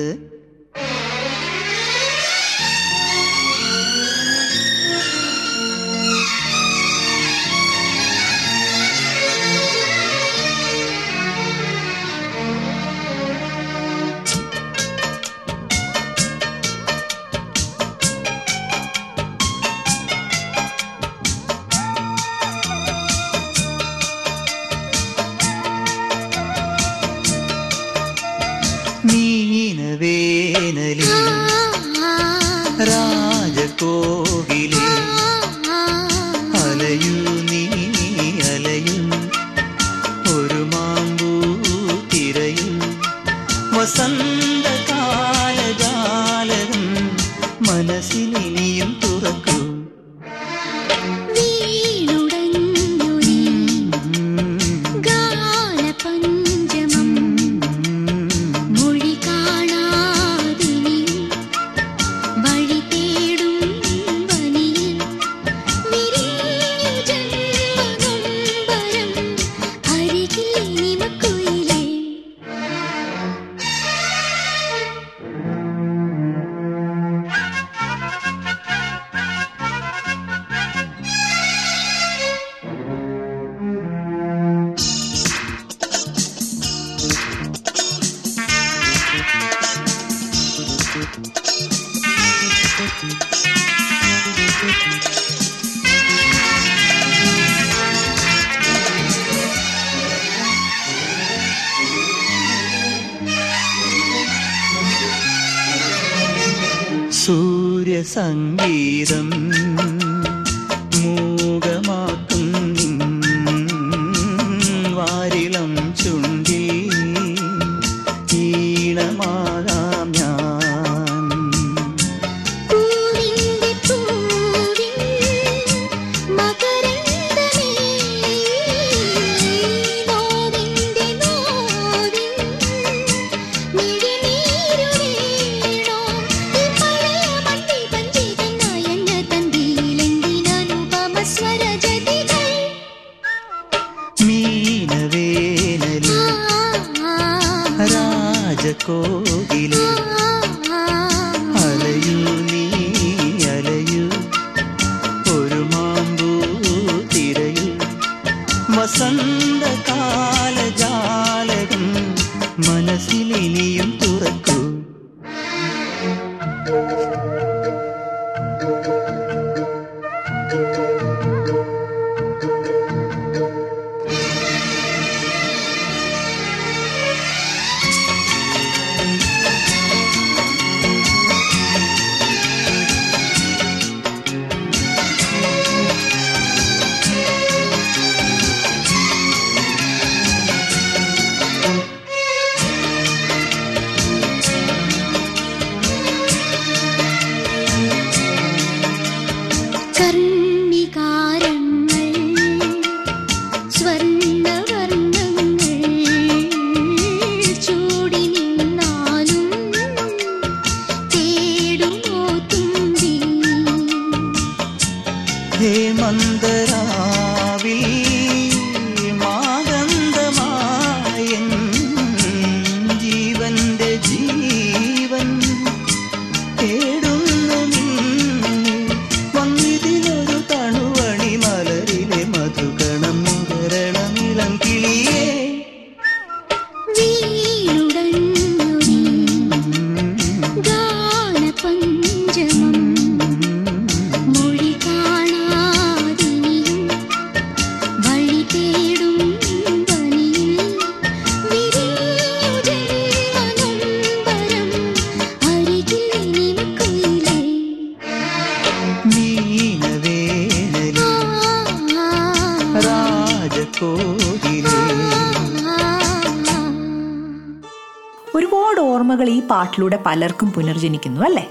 ഒരുപാട് ഓർമ്മകൾ ഈ പാട്ടിലൂടെ പലർക്കും പുനർജനിക്കുന്നു അല്ലേ?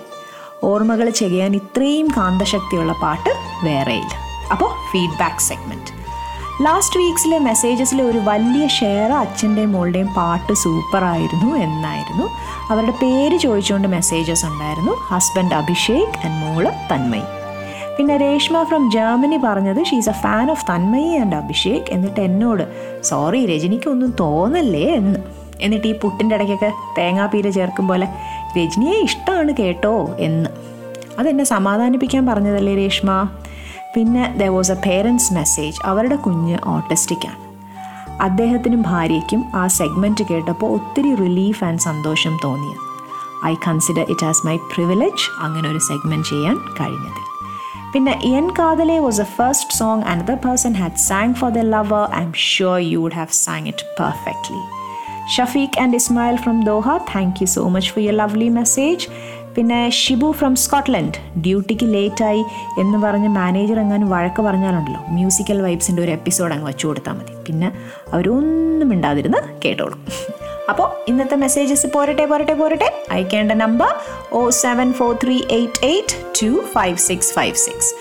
ഓർമ്മകൾ ചെയ്യാൻ ഇത്രയും കാന്തശക്തിയുള്ള പാട്ട് വേറെയില്ല. അപ്പോൾ ഫീഡ്ബാക്ക് സെഗ്മെന്റ് ലാസ്റ്റ് വീക്സിലെ മെസ്സേജസിലെ ഒരു വലിയ ഷെയർ അച്ഛന്റെയും മോളുടെയും പാട്ട് സൂപ്പറായിരുന്നു എന്നായിരുന്നു. അവരുടെ പേര് ചോദിച്ചുകൊണ്ട് മെസ്സേജസ് ഉണ്ടായിരുന്നു. ഹസ്ബൻഡ് അഭിഷേക് ആൻഡ് മോൾ തന്മയി. പിന്നെ രേഷ്മ ഫ്രം ജർമ്മനി പറഞ്ഞത് she's a fan of Tanmayi and Abhishek എന്നിട്ട് എന്നോട് സോറി രജനിക്കൊന്നും തോന്നല്ലേ? എന്ന്. എന്നിട്ട് ഈ പുട്ടിന്റെ ഇടയ്ക്കൊക്കെ തേങ്ങാപ്പീര ചേർക്കും പോലെ രജനിയെ ഇഷ്ടമാണ് കേട്ടോ? എന്ന്. അതെന്നെ സമാധാനിപ്പിക്കാൻ പറഞ്ഞതല്ലേ രേഷ്മ? പിന്നെ there was a parents message അവരുടെ കുഞ്ഞ് ഓട്ടിസ്റ്റിക്കാണ് അദ്ദേഹത്തിനും ഭാര്യയ്ക്കും ആ സെഗ്മെന്റ് കേട്ടപ്പോൾ ഒത്തിരി റിലീഫ് ആൻഡ് സന്തോഷം തോന്നിയത്. I consider it as my privilege അങ്ങനെ ഒരു സെഗ്മെന്റ് ചെയ്യാൻ കഴിഞ്ഞതിൽ. പിന്നെ En Kadhale was a first song another person had sang for the lover I'm sure you would have sang it perfectly Shafeeq and Ismail from Doha thank you so much for your lovely message പിന്നെ ഷിബു ഫ്രം സ്കോട്ട്ലൻഡ് ഡ്യൂട്ടിക്ക് ലേറ്റായി എന്ന് പറഞ്ഞ് മാനേജർ എങ്ങാനും വഴക്ക് പറഞ്ഞാലുണ്ടല്ലോ. മ്യൂസിക്കൽ വൈബ്സിന്റെ ഒരു എപ്പിസോഡ് അങ്ങ് വെച്ചു കൊടുത്താൽ മതി. പിന്നെ അവരൊന്നും മിണ്ടാതിരുന്ന് കേട്ടോളും. അപ്പോൾ ഇന്നത്തെ മെസ്സേജസ് പോരട്ടെ പോരട്ടെ പോരട്ടെ. അയക്കേണ്ട number O seven four three eight eight two five six five six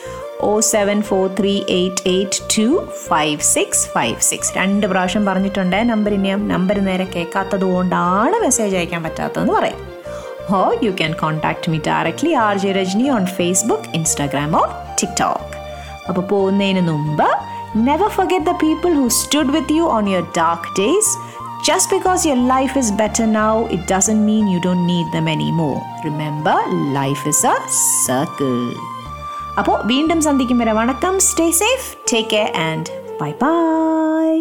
O seven four three eight eight two five six five six രണ്ട് പ്രാവശ്യം പറഞ്ഞിട്ടുണ്ട് നമ്പർ ഇനിയും നമ്പർ നേരെ കേൾക്കാത്തത് കൊണ്ടാണ് മെസ്സേജ് അയക്കാൻ പറ്റാത്തതെന്ന് പറയാം. How you can contact me directly R J Rajani on Facebook Instagram or TikTok അപ്പോൾ പോകുന്നതിന് മുമ്പ് never forget the people who stood with you on your dark days just because your life is better now it doesn't mean you don't need them any more remember life is a circle അപ്പോൾ വീണ്ടും സന്ധിക്കും വരെ വണക്കം stay safe take care and bye bye